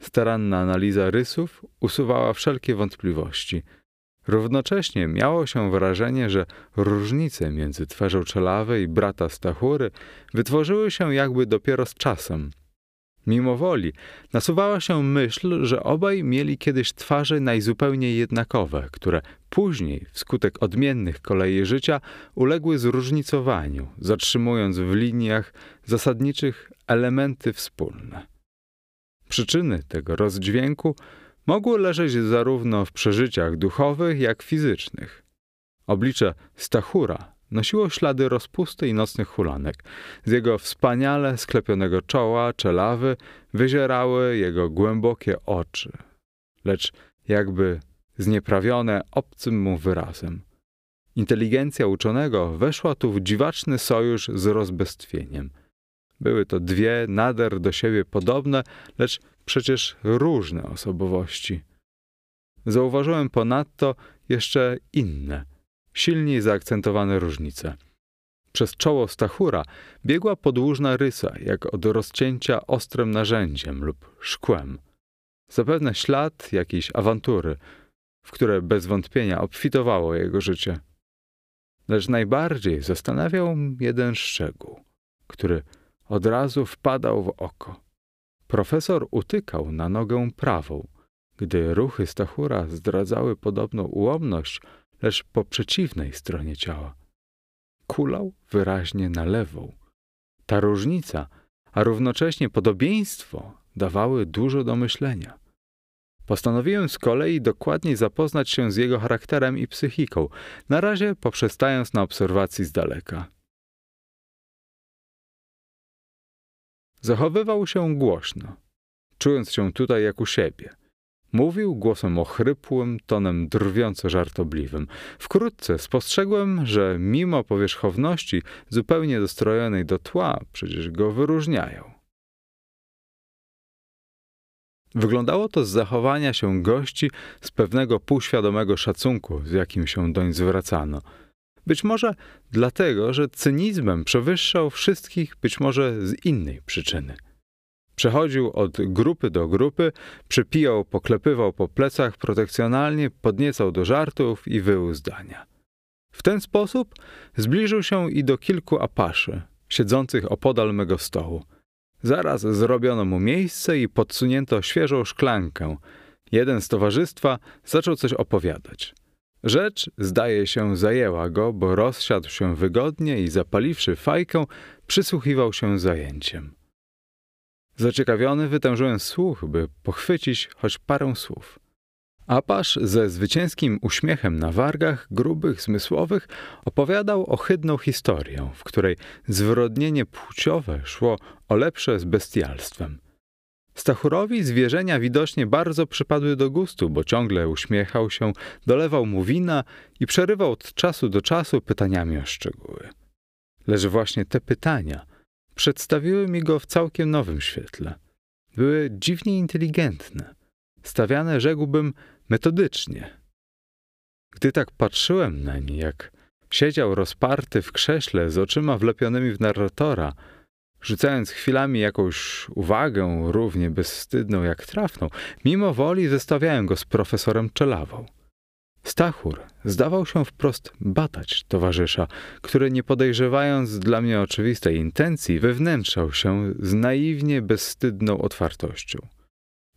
Staranna analiza rysów usuwała wszelkie wątpliwości. Równocześnie miało się wrażenie, że różnice między twarzą Czelawy i brata Stachury wytworzyły się jakby dopiero z czasem – Mimo woli nasuwała się myśl, że obaj mieli kiedyś twarze najzupełniej jednakowe, które później, wskutek odmiennych kolei życia, uległy zróżnicowaniu, zatrzymując w liniach zasadniczych elementy wspólne. Przyczyny tego rozdźwięku mogły leżeć zarówno w przeżyciach duchowych, jak fizycznych. Oblicze Stachura Nosiło ślady rozpusty i nocnych hulanek. Z jego wspaniale sklepionego czoła, czelawy, wyzierały jego głębokie oczy, lecz jakby znieprawione obcym mu wyrazem. Inteligencja uczonego weszła tu w dziwaczny sojusz z rozbestwieniem. Były to dwie nader do siebie podobne, lecz przecież różne osobowości. Zauważyłem ponadto jeszcze inne – silniej zaakcentowane różnice. Przez czoło Stachura biegła podłużna rysa, jak od rozcięcia ostrym narzędziem lub szkłem. Zapewne ślad jakiejś awantury, w które bez wątpienia obfitowało jego życie. Lecz najbardziej zastanawiał jeden szczegół, który od razu wpadał w oko. Profesor utykał na nogę prawą, gdy ruchy Stachura zdradzały podobną ułomność lecz po przeciwnej stronie ciała. Kulał wyraźnie na lewą. Ta różnica, a równocześnie podobieństwo dawały dużo do myślenia. Postanowiłem z kolei dokładniej zapoznać się z jego charakterem i psychiką, na razie poprzestając na obserwacji z daleka. Zachowywał się głośno, czując się tutaj jak u siebie – Mówił głosem ochrypłym, tonem drwiąco żartobliwym. Wkrótce spostrzegłem, że mimo powierzchowności zupełnie dostrojonej do tła, przecież go wyróżniają. Wyglądało to z zachowania się gości, z pewnego półświadomego szacunku, z jakim się doń zwracano. Być może dlatego, że cynizmem przewyższał wszystkich, być może z innej przyczyny – Przechodził od grupy do grupy, przypijał, poklepywał po plecach protekcjonalnie, podniecał do żartów i wył zdania. W ten sposób zbliżył się i do kilku apaszy, siedzących opodal mego stołu. Zaraz zrobiono mu miejsce i podsunięto świeżą szklankę. Jeden z towarzystwa zaczął coś opowiadać. Rzecz, zdaje się, zajęła go, bo rozsiadł się wygodnie i zapaliwszy fajkę, przysłuchiwał się zajęciem. Zaciekawiony wytężyłem słuch, by pochwycić choć parę słów. Apasz ze zwycięskim uśmiechem na wargach, grubych, zmysłowych, opowiadał ohydną historię, w której zwyrodnienie płciowe szło o lepsze z bestialstwem. Stachurowi zwierzenia widocznie bardzo przypadły do gustu, bo ciągle uśmiechał się, dolewał mu wina i przerywał od czasu do czasu pytaniami o szczegóły. Lecz właśnie te pytania – przedstawiły mi go w całkiem nowym świetle. Były dziwnie inteligentne, stawiane, rzekłbym, metodycznie. Gdy tak patrzyłem na nie, jak siedział rozparty w krześle z oczyma wlepionymi w narratora, rzucając chwilami jakąś uwagę równie bezwstydną jak trafną, mimo woli zestawiałem go z profesorem Czelawą. Stachur zdawał się wprost batać towarzysza, który nie podejrzewając dla mnie oczywistej intencji, wewnętrzał się z naiwnie bezstydną otwartością.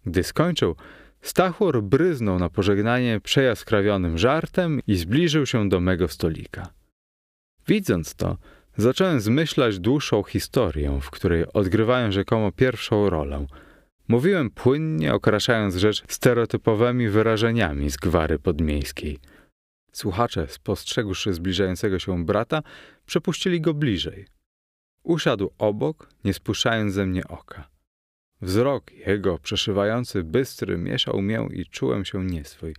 Gdy skończył, Stachur bryznął na pożegnanie przejaskrawionym żartem i zbliżył się do mego stolika. Widząc to, zacząłem zmyślać dłuższą historię, w której odgrywają rzekomo pierwszą rolę. Mówiłem płynnie, okraszając rzecz stereotypowymi wyrażeniami z gwary podmiejskiej. Słuchacze, spostrzegłszy zbliżającego się brata, przepuścili go bliżej. Usiadł obok, nie spuszczając ze mnie oka. Wzrok jego przeszywający bystry mieszał mię i czułem się nieswój.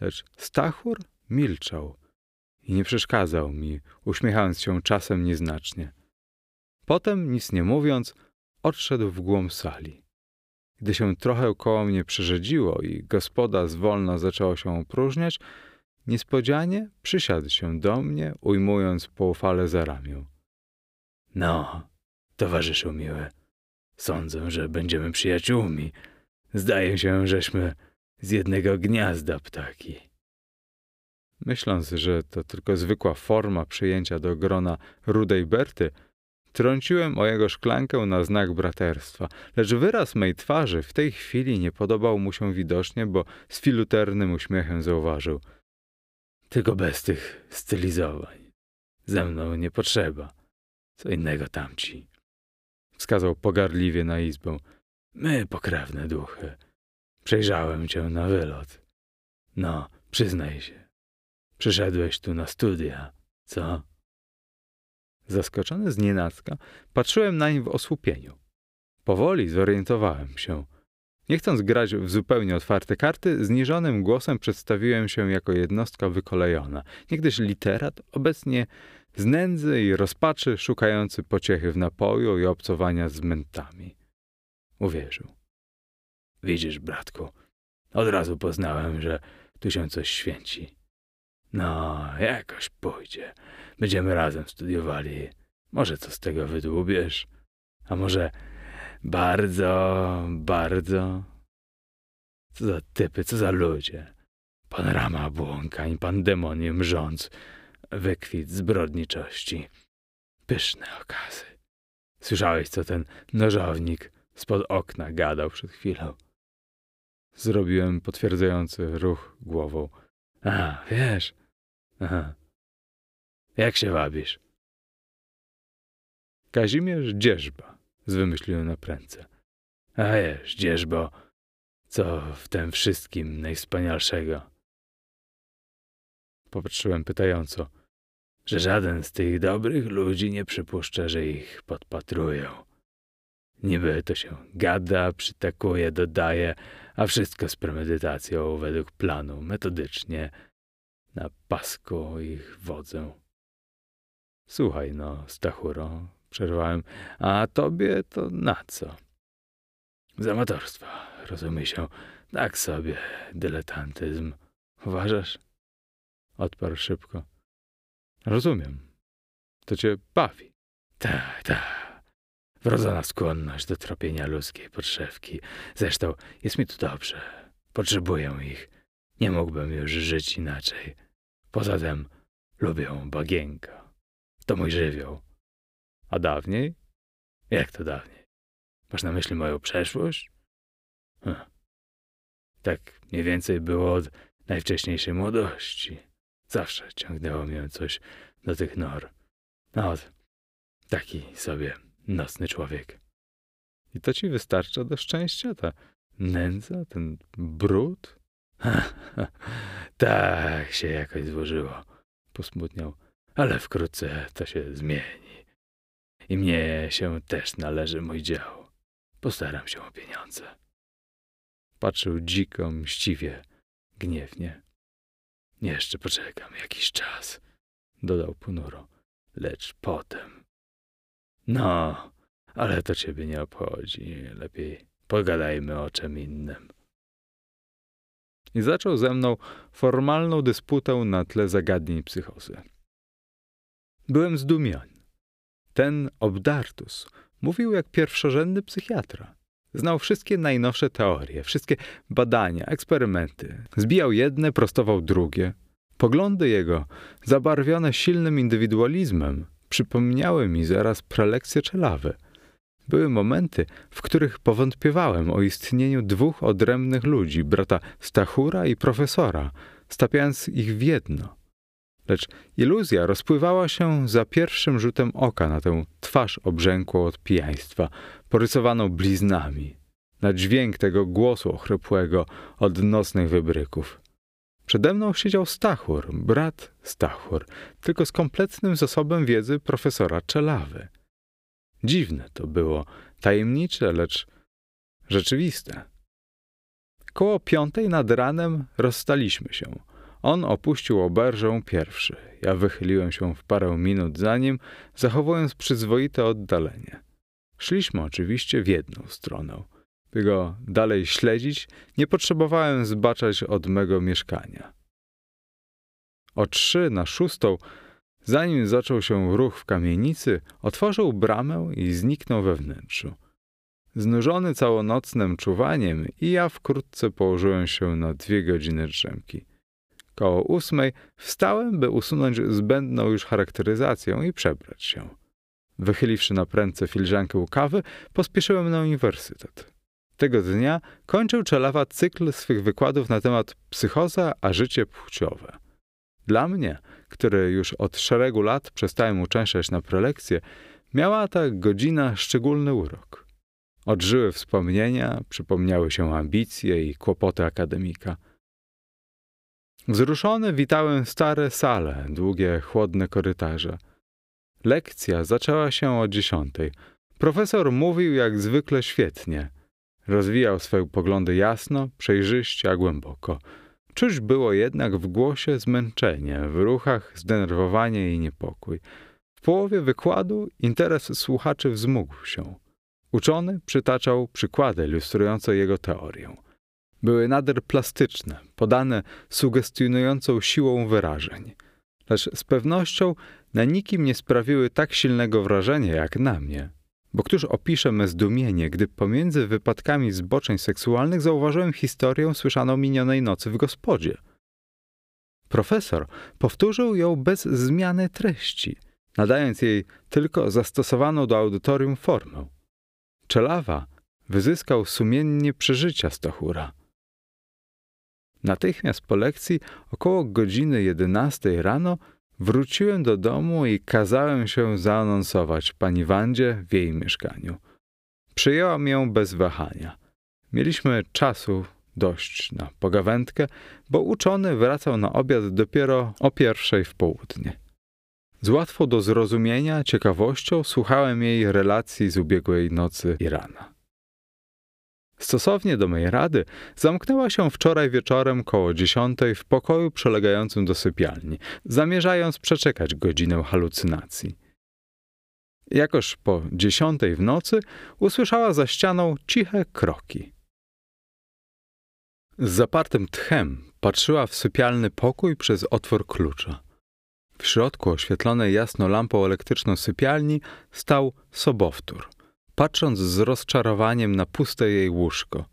Lecz Stachur milczał i nie przeszkadzał mi, uśmiechając się czasem nieznacznie. Potem, nic nie mówiąc, odszedł w głąb sali. Gdy się trochę koło mnie przerzedziło i gospoda zwolna zaczęło się opróżniać, niespodzianie przysiadł się do mnie, ujmując poufale za ramię. No, towarzyszu miły, sądzę, że będziemy przyjaciółmi. Zdaje się, żeśmy z jednego gniazda ptaki. Myśląc, że to tylko zwykła forma przyjęcia do grona rudej Berty, trąciłem o jego szklankę na znak braterstwa, lecz wyraz mej twarzy w tej chwili nie podobał mu się widocznie, bo z filuternym uśmiechem zauważył. Tylko bez tych stylizowań. Ze mną nie potrzeba. Co innego tamci. Wskazał pogardliwie na izbę. My pokrewne duchy. Przejrzałem cię na wylot. No, przyznaj się. Przyszedłeś tu na studia, co? Zaskoczony z nienacka, patrzyłem nań w osłupieniu. Powoli zorientowałem się. Nie chcąc grać w zupełnie otwarte karty, zniżonym głosem przedstawiłem się jako jednostka wykolejona. Niegdyś literat, obecnie z nędzy i rozpaczy szukający pociechy w napoju i obcowania z mentami. Uwierzył. Widzisz, bratku, od razu poznałem, że tu się coś święci. No, jakoś pójdzie. Będziemy razem studiowali. Może co z tego wydłubiesz? A może bardzo, bardzo? Co za typy, co za ludzie. Pan Rama błąka i pan demonie mrząc. Wykwit zbrodniczości. Pyszne okazy. Słyszałeś, co ten nożownik spod okna gadał przed chwilą? Zrobiłem potwierdzający ruch głową. A, wiesz. Aha. Jak się wabisz? Kazimierz Dzierżba, zwymyśliłem na prędce. A wiesz, Dzierżbo, co w tym wszystkim najwspanialszego? Popatrzyłem pytająco, że żaden z tych dobrych ludzi nie przypuszcza, że ich podpatrują. Niby to się gada, przytakuje, dodaje, a wszystko z premedytacją według planu, metodycznie, na pasku ich wodzę. Słuchaj no, Stachuro, przerwałem, a tobie to na co? Z amatorstwa, rozumie się, tak sobie, dyletantyzm. Uważasz? Odparł szybko. Rozumiem. To cię bawi. Tak, tak. Wrodzona skłonność do tropienia ludzkiej podszewki. Zresztą jest mi tu dobrze. Potrzebuję ich. Nie mógłbym już żyć inaczej. Poza tym lubię bagienka. To mój żywioł. A dawniej? Jak to dawniej? Masz na myśli moją przeszłość? Hm. Tak mniej więcej było od najwcześniejszej młodości. Zawsze ciągnęło mnie coś do tych nor. No, taki sobie nocny człowiek. I to ci wystarcza do szczęścia? Ta nędza, ten brud? tak się jakoś złożyło. Posmutniał. Ale wkrótce to się zmieni. I mnie się też należy mój dział. Postaram się o pieniądze. Patrzył dziko, mściwie, gniewnie. Jeszcze poczekam jakiś czas, dodał ponuro. Lecz potem. No, ale to ciebie nie obchodzi. Lepiej pogadajmy o czym innym. I zaczął ze mną formalną dysputę na tle zagadnień psychozy. Byłem zdumiony. Ten obdartus mówił jak pierwszorzędny psychiatra. Znał wszystkie najnowsze teorie, wszystkie badania, eksperymenty. Zbijał jedne, prostował drugie. Poglądy jego, zabarwione silnym indywidualizmem, przypomniały mi zaraz prelekcje czelawy. Były momenty, w których powątpiewałem o istnieniu dwóch odrębnych ludzi, brata Stachura i profesora, stapiając ich w jedno. Lecz iluzja rozpływała się za pierwszym rzutem oka na tę twarz obrzękłą od pijaństwa, porysowaną bliznami, na dźwięk tego głosu ochrypłego od nocnych wybryków. Przede mną siedział Stachur, brat Stachur, tylko z kompletnym zasobem wiedzy profesora Czelawy. Dziwne to było, tajemnicze, lecz rzeczywiste. Koło piątej nad ranem rozstaliśmy się. On opuścił oberżę pierwszy. Ja wychyliłem się w parę minut za nim, zachowując przyzwoite oddalenie. Szliśmy oczywiście w jedną stronę. By go dalej śledzić, nie potrzebowałem zbaczać od mego mieszkania. O trzy na szóstą, zanim zaczął się ruch w kamienicy, otworzył bramę i zniknął we wnętrzu. Znużony całonocnym czuwaniem, i ja wkrótce położyłem się na dwie godziny drzemki. Koło ósmej wstałem, by usunąć zbędną już charakteryzację i przebrać się. Wychyliwszy na prędce filiżankę kawy, pospieszyłem na uniwersytet. Tego dnia kończył Czelawa cykl swych wykładów na temat psychoza a życie płciowe. Dla mnie, który już od szeregu lat przestałem uczęszczać na prelekcje, miała ta godzina szczególny urok. Odżyły wspomnienia, przypomniały się ambicje i kłopoty akademika. Wzruszony witałem stare sale, długie, chłodne korytarze. Lekcja zaczęła się o dziesiątej. Profesor mówił jak zwykle świetnie. Rozwijał swoje poglądy jasno, przejrzyście, a głęboko. Czuć było jednak w głosie zmęczenie, w ruchach zdenerwowanie i niepokój. W połowie wykładu interes słuchaczy wzmógł się. Uczony przytaczał przykłady ilustrujące jego teorię. Były nader plastyczne, podane sugestionującą siłą wyrażeń, lecz z pewnością na nikim nie sprawiły tak silnego wrażenia jak na mnie. Bo któż opisze me zdumienie, gdy pomiędzy wypadkami zboczeń seksualnych zauważyłem historię słyszaną minionej nocy w gospodzie. Profesor powtórzył ją bez zmiany treści, nadając jej tylko zastosowaną do audytorium formę. Czelawa wyzyskał sumiennie przeżycia Stachura. Natychmiast po lekcji, około godziny jedenastej rano, wróciłem do domu i kazałem się zaanonsować pani Wandzie w jej mieszkaniu. Przyjęłam ją bez wahania. Mieliśmy czasu dość na pogawędkę, bo uczony wracał na obiad dopiero o pierwszej w południe. Z łatwą do zrozumienia ciekawością słuchałem jej relacji z ubiegłej nocy i rana. Stosownie do mej rady, zamknęła się wczoraj wieczorem koło dziesiątej w pokoju przylegającym do sypialni, zamierzając przeczekać godzinę halucynacji. Jakoż po dziesiątej w nocy usłyszała za ścianą ciche kroki. Z zapartym tchem patrzyła w sypialny pokój przez otwór klucza. W środku, oświetlonej jasno lampą elektryczną sypialni, stał sobowtór – patrząc z rozczarowaniem na puste jej łóżko.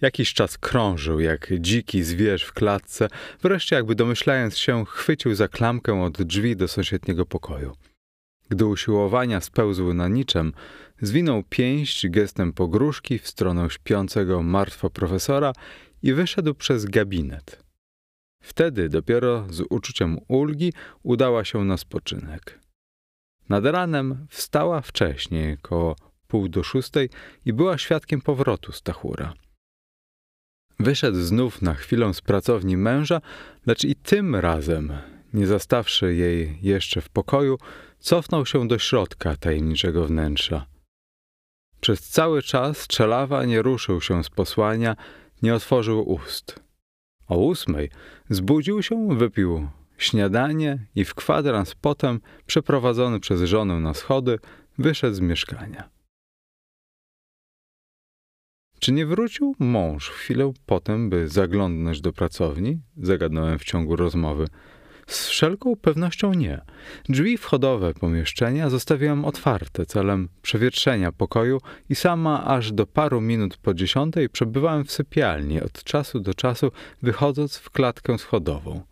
Jakiś czas krążył jak dziki zwierz w klatce, wreszcie jakby domyślając się, chwycił za klamkę od drzwi do sąsiedniego pokoju. Gdy usiłowania spełzły na niczem, zwinął pięść gestem pogróżki w stronę śpiącego martwo profesora i wyszedł przez gabinet. Wtedy dopiero z uczuciem ulgi udała się na spoczynek. Nad ranem wstała wcześniej, koło pół do szóstej i była świadkiem powrotu Stachura. Wyszedł znów na chwilę z pracowni męża, lecz i tym razem, nie zastawszy jej jeszcze w pokoju, cofnął się do środka tajemniczego wnętrza. Przez cały czas Czelawa nie ruszył się z posłania, nie otworzył ust. O ósmej zbudził się, wypił śniadanie i w kwadrans potem, przeprowadzony przez żonę na schody, wyszedł z mieszkania. Czy nie wrócił mąż chwilę potem, by zaglądnąć do pracowni? Zagadnąłem w ciągu rozmowy. Z wszelką pewnością nie. Drzwi wchodowe pomieszczenia zostawiłam otwarte celem przewietrzenia pokoju i sama aż do paru minut po dziesiątej przebywałem w sypialni, od czasu do czasu wychodząc w klatkę schodową.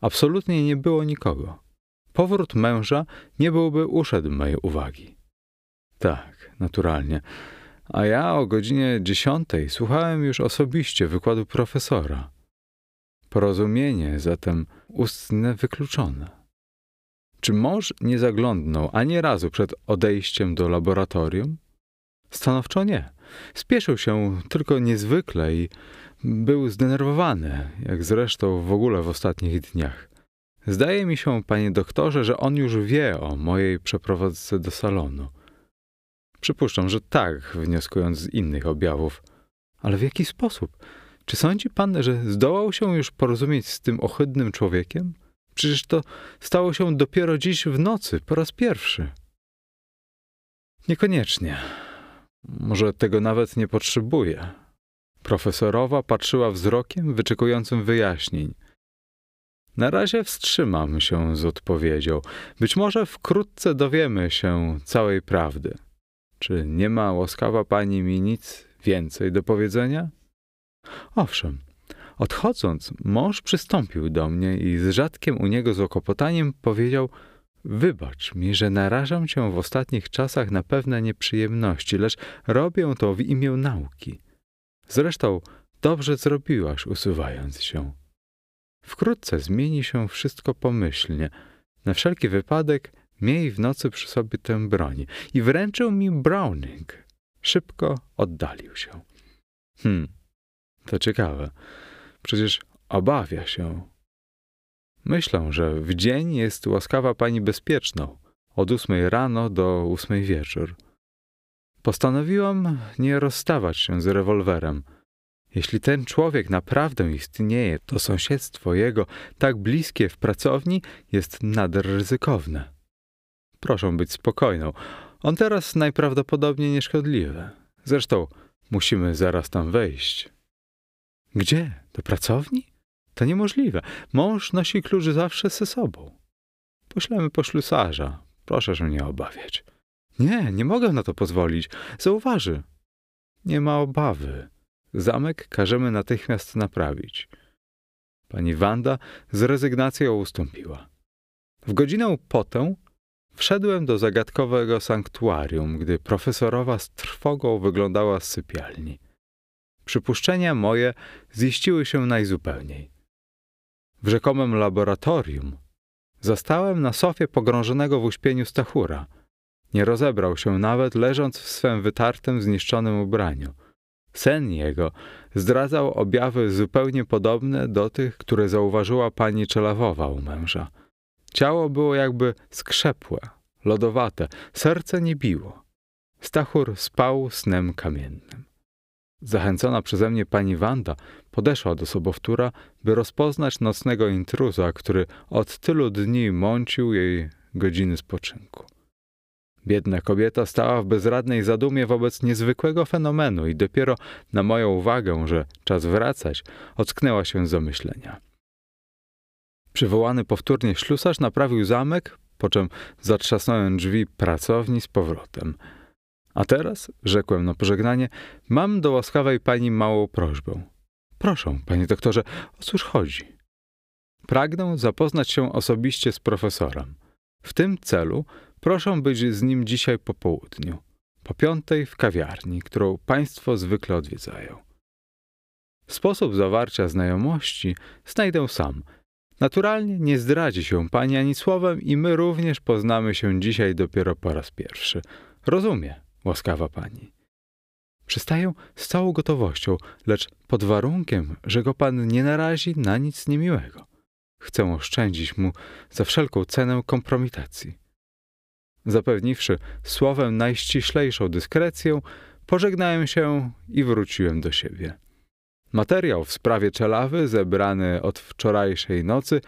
Absolutnie nie było nikogo. Powrót męża nie byłby uszedł mojej uwagi. Tak, naturalnie. A ja o godzinie dziesiątej słuchałem już osobiście wykładu profesora. Porozumienie zatem ustne wykluczone. Czy mąż nie zaglądnął ani razu przed odejściem do laboratorium? Stanowczo nie. Spieszył się tylko niezwykle i był zdenerwowany, jak zresztą w ogóle w ostatnich dniach. Zdaje mi się, panie doktorze, że on już wie o mojej przeprowadzce do salonu. Przypuszczam, że tak, wnioskując z innych objawów. Ale w jaki sposób? Czy sądzi pan, że zdołał się już porozumieć z tym ohydnym człowiekiem? Przecież to stało się dopiero dziś w nocy, po raz pierwszy. Niekoniecznie. Może tego nawet nie potrzebuje. Profesorowa patrzyła wzrokiem wyczekującym wyjaśnień. Na razie wstrzymam się z odpowiedzią. Być może wkrótce dowiemy się całej prawdy. Czy nie ma łaskawa pani mi nic więcej do powiedzenia? Owszem, odchodząc, mąż przystąpił do mnie i z rzadkim u niego złokopotaniem powiedział: Wybacz mi, że narażam cię w ostatnich czasach na pewne nieprzyjemności, lecz robię to w imię nauki. Zresztą dobrze zrobiłaś, usuwając się. Wkrótce zmieni się wszystko pomyślnie. Na wszelki wypadek miej w nocy przy sobie tę broń. I wręczył mi Browning. Szybko oddalił się. Hmm, to ciekawe. Przecież obawia się. Myślę, że w dzień jest łaskawa pani bezpieczną, od ósmej rano do ósmej wieczór. Postanowiłam nie rozstawać się z rewolwerem. Jeśli ten człowiek naprawdę istnieje, to sąsiedztwo jego, tak bliskie w pracowni, jest nader ryzykowne. Proszę być spokojną. On teraz najprawdopodobniej nieszkodliwy. Zresztą musimy zaraz tam wejść. Gdzie? Do pracowni? To niemożliwe. Mąż nosi klucz zawsze ze sobą. Poślemy po ślusarza. Proszę się nie obawiać. Nie, nie mogę na to pozwolić. Zauważy. Nie ma obawy. Zamek każemy natychmiast naprawić. Pani Wanda z rezygnacją ustąpiła. W godzinę potem wszedłem do zagadkowego sanktuarium, gdy profesorowa z trwogą wyglądała z sypialni. Przypuszczenia moje ziściły się najzupełniej. W rzekomym laboratorium zastałem na sofie pogrążonego w uśpieniu Stachura. Nie rozebrał się nawet, leżąc w swym wytartym, zniszczonym ubraniu. Sen jego zdradzał objawy zupełnie podobne do tych, które zauważyła pani Czelawowa u męża. Ciało było jakby skrzepłe, lodowate, serce nie biło. Stachur spał snem kamiennym. Zachęcona przeze mnie pani Wanda podeszła do sobowtóra, by rozpoznać nocnego intruza, który od tylu dni mącił jej godziny spoczynku. Biedna kobieta stała w bezradnej zadumie wobec niezwykłego fenomenu i dopiero na moją uwagę, że czas wracać, ocknęła się z zamyślenia. Przywołany powtórnie ślusarz naprawił zamek, po czym zatrzasnąłem drzwi pracowni z powrotem. A teraz, rzekłem na pożegnanie, mam do łaskawej pani małą prośbę. Proszę, panie doktorze, o cóż chodzi? Pragnę zapoznać się osobiście z profesorem. W tym celu proszę być z nim dzisiaj po południu, po piątej w kawiarni, którą państwo zwykle odwiedzają. Sposób zawarcia znajomości znajdę sam. Naturalnie nie zdradzi się pani ani słowem i my również poznamy się dzisiaj dopiero po raz pierwszy. Rozumie, łaskawa pani. Przystaję z całą gotowością, lecz pod warunkiem, że go pan nie narazi na nic niemiłego. Chcę oszczędzić mu za wszelką cenę kompromitacji. Zapewniwszy słowem najściślejszą dyskrecję, pożegnałem się i wróciłem do siebie. Materiał w sprawie czelawy, zebrany od wczorajszej nocy,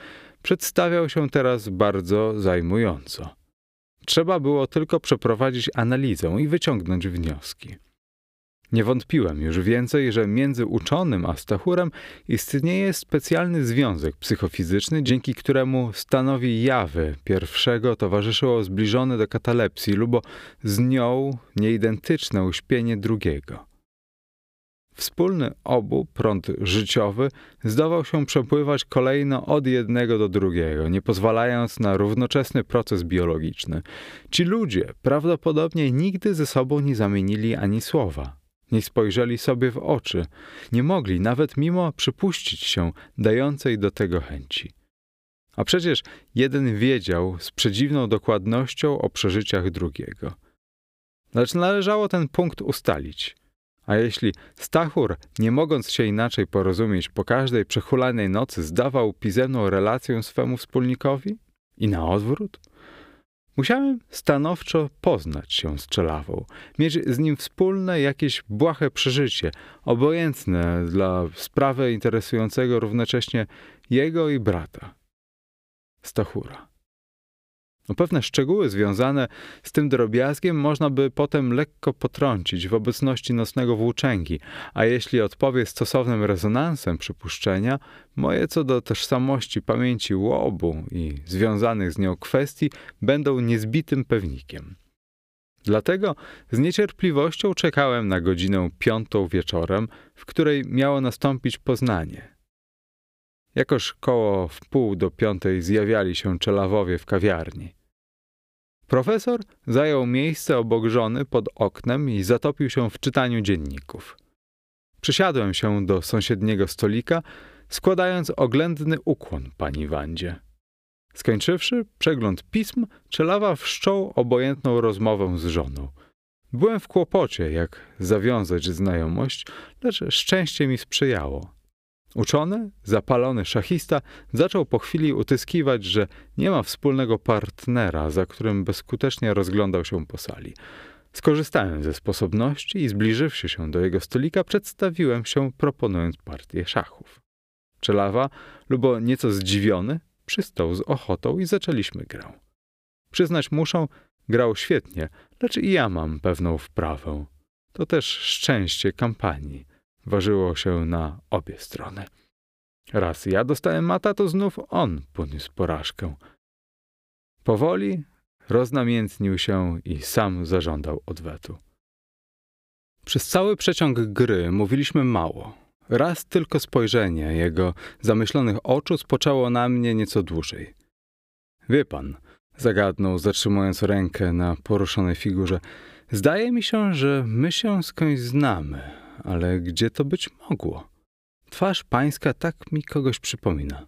przedstawiał się teraz bardzo zajmująco. Trzeba było tylko przeprowadzić analizę i wyciągnąć wnioski. Nie wątpiłem już więcej, że między uczonym a Stachurem istnieje specjalny związek psychofizyczny, dzięki któremu stanowi jawy pierwszego towarzyszyło zbliżone do katalepsji lub z nią nieidentyczne uśpienie drugiego. Wspólny obu prąd życiowy zdawał się przepływać kolejno od jednego do drugiego, nie pozwalając na równoczesny proces biologiczny. Ci ludzie prawdopodobnie nigdy ze sobą nie zamienili ani słowa nie spojrzeli sobie w oczy, nie mogli nawet mimo przypuścić się dającej do tego chęci. A przecież jeden wiedział z przedziwną dokładnością o przeżyciach drugiego. Lecz należało ten punkt ustalić. A jeśli Stachur, nie mogąc się inaczej porozumieć, po każdej przechulanej nocy zdawał pisemną relację swemu wspólnikowi? I na odwrót? Musiałem stanowczo poznać się z Czelawą, mieć z nim wspólne jakieś błahe przeżycie, obojętne dla sprawy interesującego równocześnie jego i brata. Stachura. No pewne szczegóły związane z tym drobiazgiem można by potem lekko potrącić w obecności nocnego włóczęgi, a jeśli odpowie stosownym rezonansem przypuszczenia, moje co do tożsamości pamięci łobu i związanych z nią kwestii będą niezbitym pewnikiem. Dlatego z niecierpliwością czekałem na godzinę piątą wieczorem, w której miało nastąpić poznanie. Jakoż koło w pół do piątej zjawiali się czelawowie w kawiarni. Profesor zajął miejsce obok żony pod oknem i zatopił się w czytaniu dzienników. Przysiadłem się do sąsiedniego stolika, składając oględny ukłon pani Wandzie. Skończywszy przegląd pism, Czelawa wszczął obojętną rozmowę z żoną. Byłem w kłopocie, jak zawiązać znajomość, lecz szczęście mi sprzyjało. Uczony, zapalony szachista zaczął po chwili utyskiwać, że nie ma wspólnego partnera, za którym bezskutecznie rozglądał się po sali. Skorzystałem ze sposobności i zbliżywszy się do jego stolika, przedstawiłem się, proponując partię szachów. Czelawa, lubo nieco zdziwiony, przystał z ochotą i zaczęliśmy grę. Przyznać muszę, grał świetnie, lecz i ja mam pewną wprawę. To też szczęście kampanii ważyło się na obie strony. Raz ja dostałem mata, to znów on poniósł porażkę. Powoli roznamiętnił się i sam zażądał odwetu. Przez cały przeciąg gry mówiliśmy mało. Raz tylko spojrzenie jego zamyślonych oczu spoczęło na mnie nieco dłużej. Wie pan, zagadnął, zatrzymując rękę na poruszonej figurze, zdaje mi się, że my się skądś znamy ale gdzie to być mogło? Twarz pańska tak mi kogoś przypomina.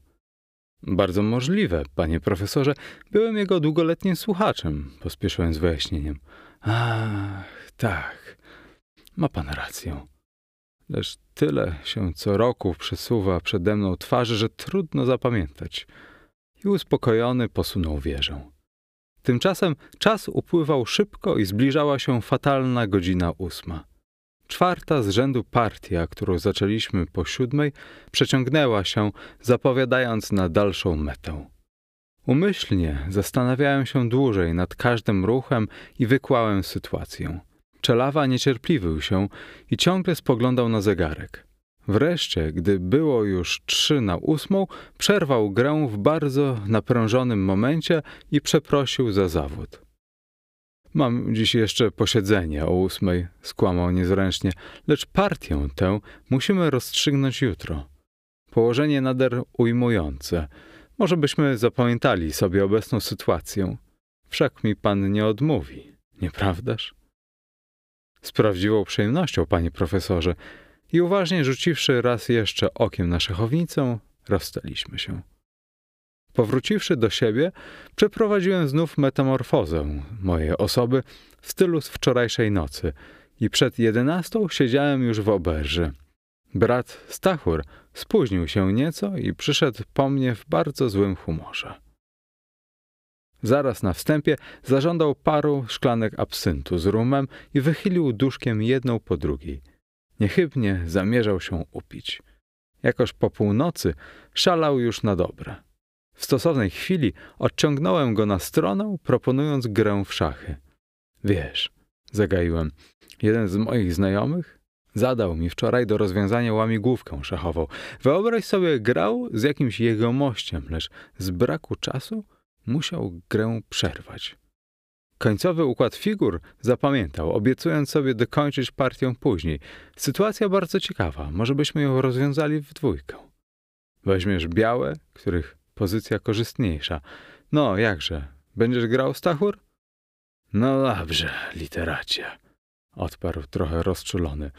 Bardzo możliwe, panie profesorze. Byłem jego długoletnim słuchaczem, pospieszyłem z wyjaśnieniem. Ach, tak. Ma pan rację. Lecz tyle się co roku przesuwa przede mną twarzy, że trudno zapamiętać. I uspokojony posunął wieżę. Tymczasem czas upływał szybko i zbliżała się fatalna godzina ósma. Czwarta z rzędu partia, którą zaczęliśmy po siódmej, przeciągnęła się, zapowiadając na dalszą metę. Umyślnie zastanawiałem się dłużej nad każdym ruchem i wykłałem sytuację. Czelawa niecierpliwił się i ciągle spoglądał na zegarek. Wreszcie, gdy było już trzy na ósmą, przerwał grę w bardzo naprężonym momencie i przeprosił za zawód. Mam dziś jeszcze posiedzenie o ósmej, skłamał niezręcznie, lecz partię tę musimy rozstrzygnąć jutro. Położenie nader ujmujące. Może byśmy zapamiętali sobie obecną sytuację. Wszak mi pan nie odmówi, nieprawdaż? Z prawdziwą przyjemnością, panie profesorze, i uważnie rzuciwszy raz jeszcze okiem na szachownicę, rozstaliśmy się. Powróciwszy do siebie, przeprowadziłem znów metamorfozę mojej osoby w stylu z wczorajszej nocy i przed jedenastą siedziałem już w oberży. Brat Stachur spóźnił się nieco i przyszedł po mnie w bardzo złym humorze. Zaraz na wstępie zażądał paru szklanek absyntu z rumem i wychylił duszkiem jedną po drugiej. Niechybnie zamierzał się upić. Jakoż po północy szalał już na dobre. W stosownej chwili odciągnąłem go na stronę, proponując grę w szachy. Wiesz, zagaiłem, jeden z moich znajomych Zadał mi wczoraj do rozwiązania łamigłówkę szachową. Wyobraź sobie, grał z jakimś jegomościem, lecz z braku czasu musiał grę przerwać. Końcowy układ figur zapamiętał, obiecując sobie dokończyć partię później. Sytuacja bardzo ciekawa, może byśmy ją rozwiązali w dwójkę. Weźmiesz białe, których pozycja korzystniejsza. No, jakże, będziesz grał, Stachur? No dobrze, literacie, odparł trochę rozczulony.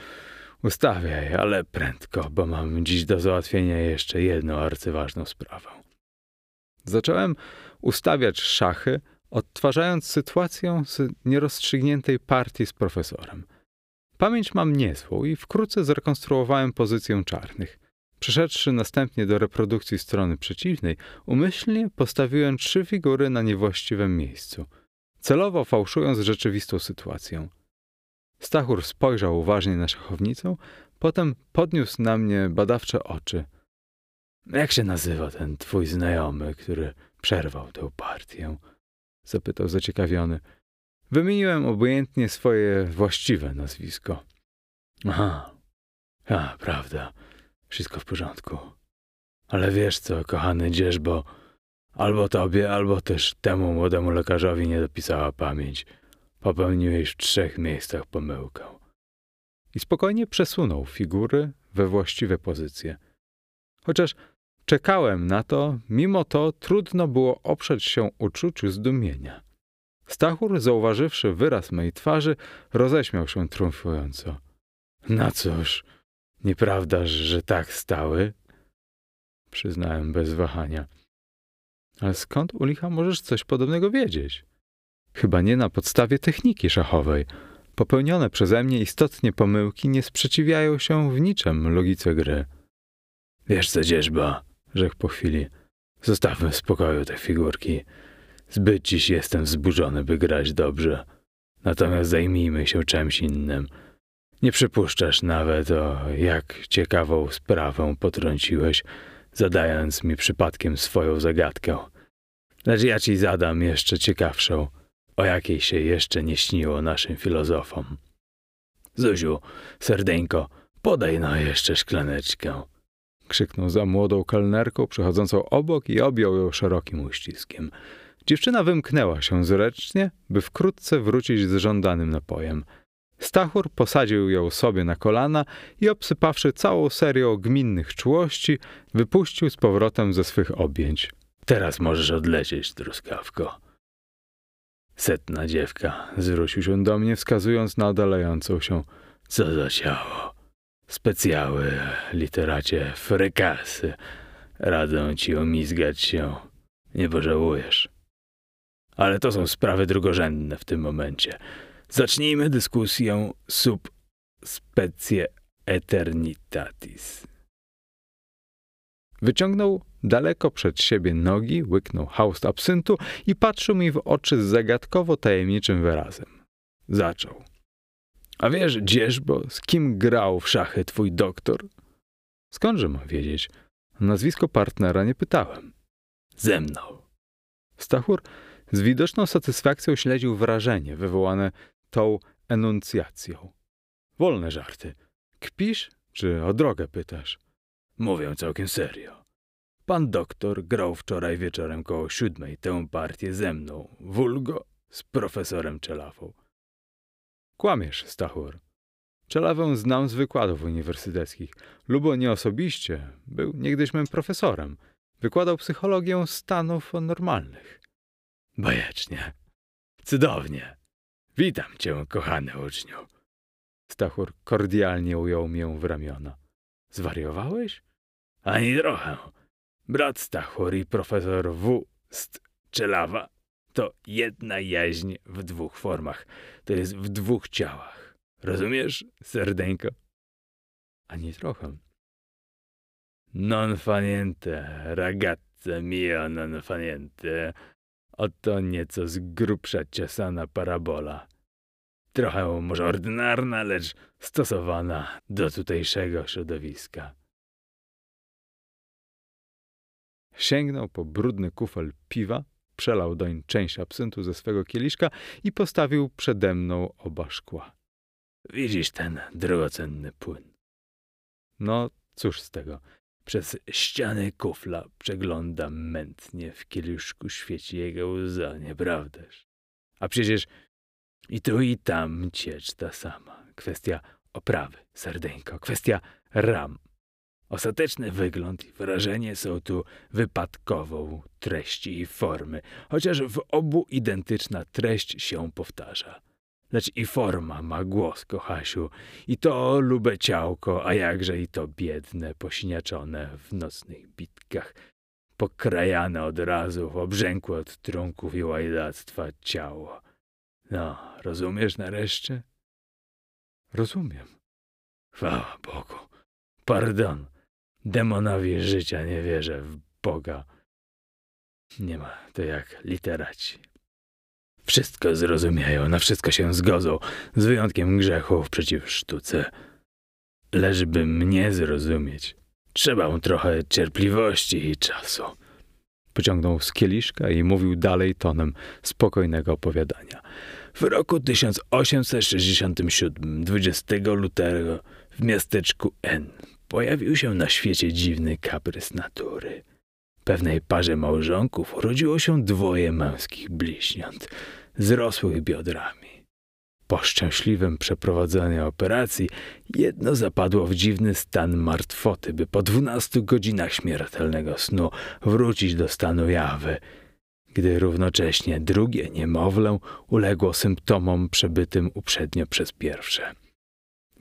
Ustawiaj, ale prędko, bo mam dziś do załatwienia jeszcze jedną arcyważną sprawę. Zacząłem ustawiać szachy, odtwarzając sytuację z nierozstrzygniętej partii z profesorem. Pamięć mam niezłą i wkrótce zrekonstruowałem pozycję czarnych. Przeszedłszy następnie do reprodukcji strony przeciwnej, umyślnie postawiłem trzy figury na niewłaściwym miejscu, celowo fałszując rzeczywistą sytuację. Stachur spojrzał uważnie na szachownicę, potem podniósł na mnie badawcze oczy. Jak się nazywa ten twój znajomy, który przerwał tę partię? zapytał zaciekawiony. Wymieniłem obojętnie swoje właściwe nazwisko. Aha, a, prawda, wszystko w porządku. Ale wiesz co, kochany dzierżbo, albo tobie, albo też temu młodemu lekarzowi nie dopisała pamięć. Popełniłeś w trzech miejscach pomyłkę. I spokojnie przesunął figury we właściwe pozycje. Chociaż czekałem na to, mimo to trudno było oprzeć się uczuciu zdumienia. Stachur, zauważywszy wyraz mej twarzy, roześmiał się triumfująco. No cóż, nieprawdaż, że tak stały? Przyznałem bez wahania. Ale skąd u licha możesz coś podobnego wiedzieć? Chyba nie na podstawie techniki szachowej. Popełnione przeze mnie istotnie pomyłki nie sprzeciwiają się w niczym logice gry. Wiesz co, dzierżba, rzekł po chwili. Zostawmy w spokoju te figurki. Zbyt dziś jestem wzburzony, by grać dobrze. Natomiast zajmijmy się czymś innym. Nie przypuszczasz nawet, o jak ciekawą sprawę potrąciłeś, zadając mi przypadkiem swoją zagadkę. Lecz ja ci zadam jeszcze ciekawszą, o jakiej się jeszcze nie śniło naszym filozofom. Zuziu, serdeńko, podaj no jeszcze szklaneczkę. Krzyknął za młodą kelnerką przechodzącą obok i objął ją szerokim uściskiem. Dziewczyna wymknęła się zręcznie, by wkrótce wrócić z żądanym napojem. Stachur posadził ją sobie na kolana i obsypawszy całą serią gminnych czułości, wypuścił z powrotem ze swych objęć. Teraz możesz odlecieć, truskawko. Setna dziewka zwrócił się do mnie, wskazując na oddalającą się. Co za ciało. Specjały, literacie, frykasy. Radzę ci omizgać się. Nie pożałujesz. Ale to są sprawy drugorzędne w tym momencie. Zacznijmy dyskusję sub specie eternitatis. Wyciągnął daleko przed siebie nogi, łyknął haust absyntu i patrzył mi w oczy z zagadkowo tajemniczym wyrazem. Zaczął. A wiesz, dzieżbo, z kim grał w szachy twój doktor? Skądże mam wiedzieć? Nazwisko partnera nie pytałem. Ze mną. Stachur z widoczną satysfakcją śledził wrażenie wywołane tą enuncjacją. Wolne żarty. Kpisz, czy o drogę pytasz? Mówię całkiem serio. Pan doktor grał wczoraj wieczorem koło siódmej tę partię ze mną, wulgo z profesorem Czelawą. Kłamiesz, Stachur. Czelawę znam z wykładów uniwersyteckich. Lubo nie osobiście, był niegdyś moim profesorem. Wykładał psychologię stanów normalnych. Bajecznie. Cudownie. Witam cię, kochany uczniu. Stachur kordialnie ujął mię w ramiona. Zwariowałeś? Ani trochę. Brat Stachur i profesor W. Czelawa to jedna jaźń w dwóch formach. To jest w dwóch ciałach. Rozumiesz, serdeńko? Ani trochę. Non faniente, ragazze mio non faniente. Oto nieco z grubsza ciosana parabola. Trochę może ordynarna, lecz stosowana do tutejszego środowiska. Sięgnął po brudny kufel piwa, przelał doń część absyntu ze swego kieliszka i postawił przede mną oba szkła. Widzisz ten drogocenny płyn? No, cóż z tego? Przez ściany kufla przeglądam mętnie, w kieliszku świeci jego łza, nieprawdaż? A przecież i tu i tam ciecz ta sama. Kwestia oprawy, serdeńko, kwestia ram. Ostateczny wygląd i wyrażenie są tu wypadkową treści i formy, chociaż w obu identyczna treść się powtarza. Lecz i forma ma głos, kochasiu, i to lube ciałko, a jakże i to biedne, posiniaczone w nocnych bitkach, pokrajane od razu, obrzękłe od trunków i łajdactwa ciało. No, rozumiesz nareszcie? Rozumiem. Chwała Bogu. Pardon. Demonowi życia nie wierzę w Boga. Nie ma to jak literaci. Wszystko zrozumieją, na wszystko się zgodzą, z wyjątkiem grzechów przeciw sztuce. Lecz by mnie zrozumieć, trzeba mu trochę cierpliwości i czasu. Pociągnął z kieliszka i mówił dalej tonem spokojnego opowiadania. W roku 1867, 20 lutego, w miasteczku N, pojawił się na świecie dziwny kaprys natury. Pewnej parze małżonków urodziło się dwoje męskich bliźniąt, zrosłych biodrami. Po szczęśliwym przeprowadzeniu operacji jedno zapadło w dziwny stan martwoty, by po dwunastu godzinach śmiertelnego snu wrócić do stanu jawy, gdy równocześnie drugie niemowlę uległo symptomom przebytym uprzednio przez pierwsze.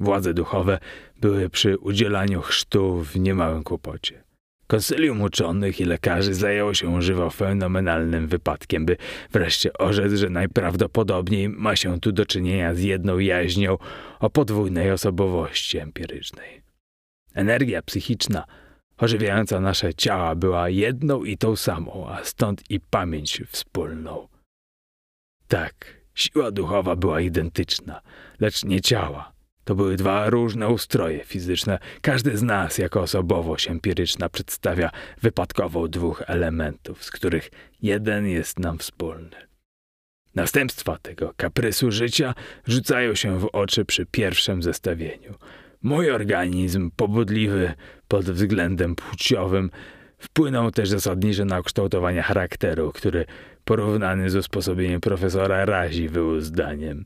Władze duchowe były przy udzielaniu chrztu w niemałym kłopocie. Konsylium uczonych i lekarzy zajęło się żywo fenomenalnym wypadkiem, by wreszcie orzec, że najprawdopodobniej ma się tu do czynienia z jedną jaźnią o podwójnej osobowości empirycznej. Energia psychiczna ożywiająca nasze ciała była jedną i tą samą, a stąd i pamięć wspólną. Tak, siła duchowa była identyczna, lecz nie ciała. To były dwa różne ustroje fizyczne. Każdy z nas jako osobowość empiryczna przedstawia wypadkową dwóch elementów, z których jeden jest nam wspólny. Następstwa tego kaprysu życia rzucają się w oczy przy pierwszym zestawieniu. Mój organizm, pobudliwy pod względem płciowym, wpłynął też zasadniczo na kształtowanie charakteru, który porównany z usposobieniem profesora razi był zdaniem.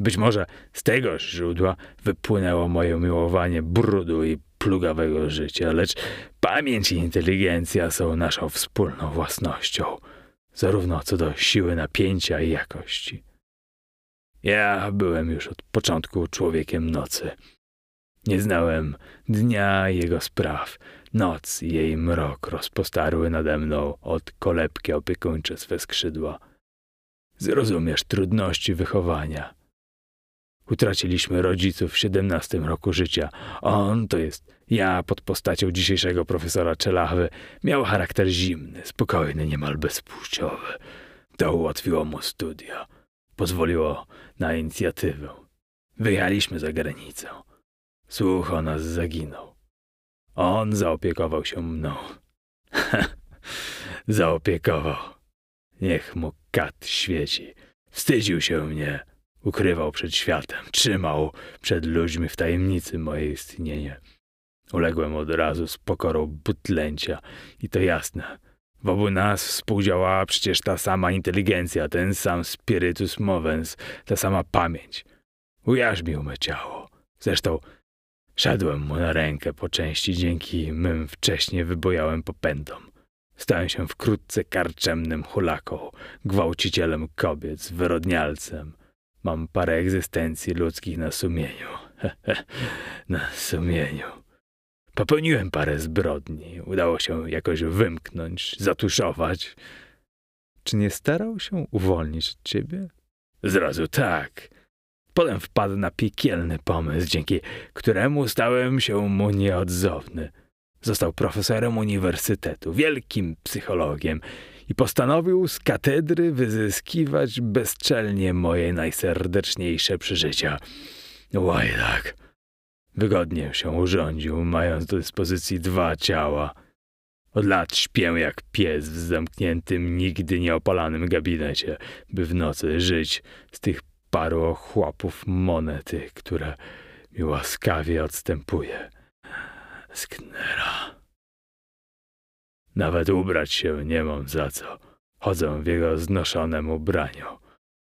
Być może z tegoż źródła wypłynęło moje miłowanie brudu i plugawego życia, lecz pamięć i inteligencja są naszą wspólną własnością, zarówno co do siły napięcia i jakości. Ja byłem już od początku człowiekiem nocy. Nie znałem dnia jego spraw. Noc i jej mrok rozpostarły nade mną od kolebki opiekuńcze swe skrzydła. Zrozumiesz trudności wychowania – Utraciliśmy rodziców w siedemnastym roku życia. On, to jest ja pod postacią dzisiejszego profesora Czelachwy, miał charakter zimny, spokojny, niemal bezpłciowy. To ułatwiło mu studia. Pozwoliło na inicjatywę. Wyjechaliśmy za granicę. Słuch o nas zaginął. On zaopiekował się mną. zaopiekował. Niech mu kat świeci. Wstydził się mnie Ukrywał przed światem, trzymał przed ludźmi w tajemnicy moje istnienie. Uległem od razu z pokorą butlęcia i to jasne. W obu nas współdziałała przecież ta sama inteligencja, ten sam spiritus movens, ta sama pamięć. Ujarzmił me ciało. Zresztą szedłem mu na rękę po części dzięki mym wcześnie wybojałym popędom. Stałem się wkrótce karczemnym hulaką, gwałcicielem kobiet, wyrodnialcem, Mam parę egzystencji ludzkich na sumieniu. na sumieniu. Popełniłem parę zbrodni. Udało się jakoś wymknąć, zatuszować. Czy nie starał się uwolnić od ciebie? Zrazu tak. Potem wpadł na piekielny pomysł, dzięki któremu stałem się mu nieodzowny. Został profesorem uniwersytetu, wielkim psychologiem i postanowił z katedry wyzyskiwać bezczelnie moje najserdeczniejsze przeżycia. Łajdak. Wygodnie się urządził, mając do dyspozycji dwa ciała. Od lat śpię jak pies w zamkniętym, nigdy nieopalanym gabinecie, by w nocy żyć z tych paru ochłapów monety, które mi łaskawie odstępuje. Sknera. Nawet ubrać się nie mam za co. Chodzę w jego znoszonym ubraniu.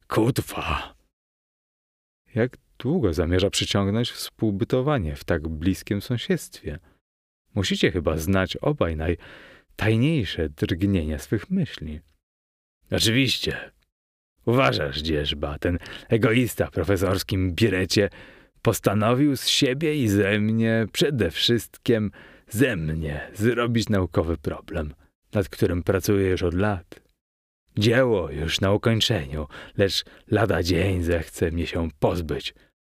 Kutwa! Jak długo zamierza przyciągnąć współbytowanie w tak bliskim sąsiedztwie? Musicie chyba znać obaj najtajniejsze drgnienia swych myśli. Oczywiście. Uważasz, dzierżba, ten egoista w profesorskim birecie postanowił z siebie i ze mnie, przede wszystkim ze mnie, zrobić naukowy problem, nad którym pracuję już od lat. Dzieło już na ukończeniu, lecz lada dzień zechce mnie się pozbyć,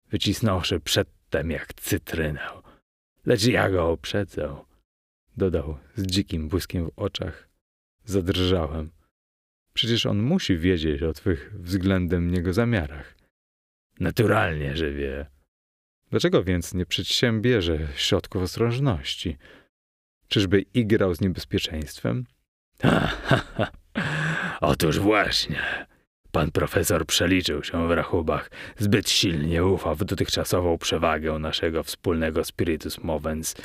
wycisnąwszy przedtem jak cytrynę. Lecz ja go uprzedzę, dodał z dzikim błyskiem w oczach. Zadrżałem. Przecież on musi wiedzieć o twych względem niego zamiarach. Naturalnie, że wie. Dlaczego więc nie przedsiębierze środków ostrożności? Czyżby igrał z niebezpieczeństwem? Ha, ha, ha. Otóż właśnie. Pan profesor przeliczył się w rachubach. Zbyt silnie ufał w dotychczasową przewagę naszego wspólnego spiritus movens,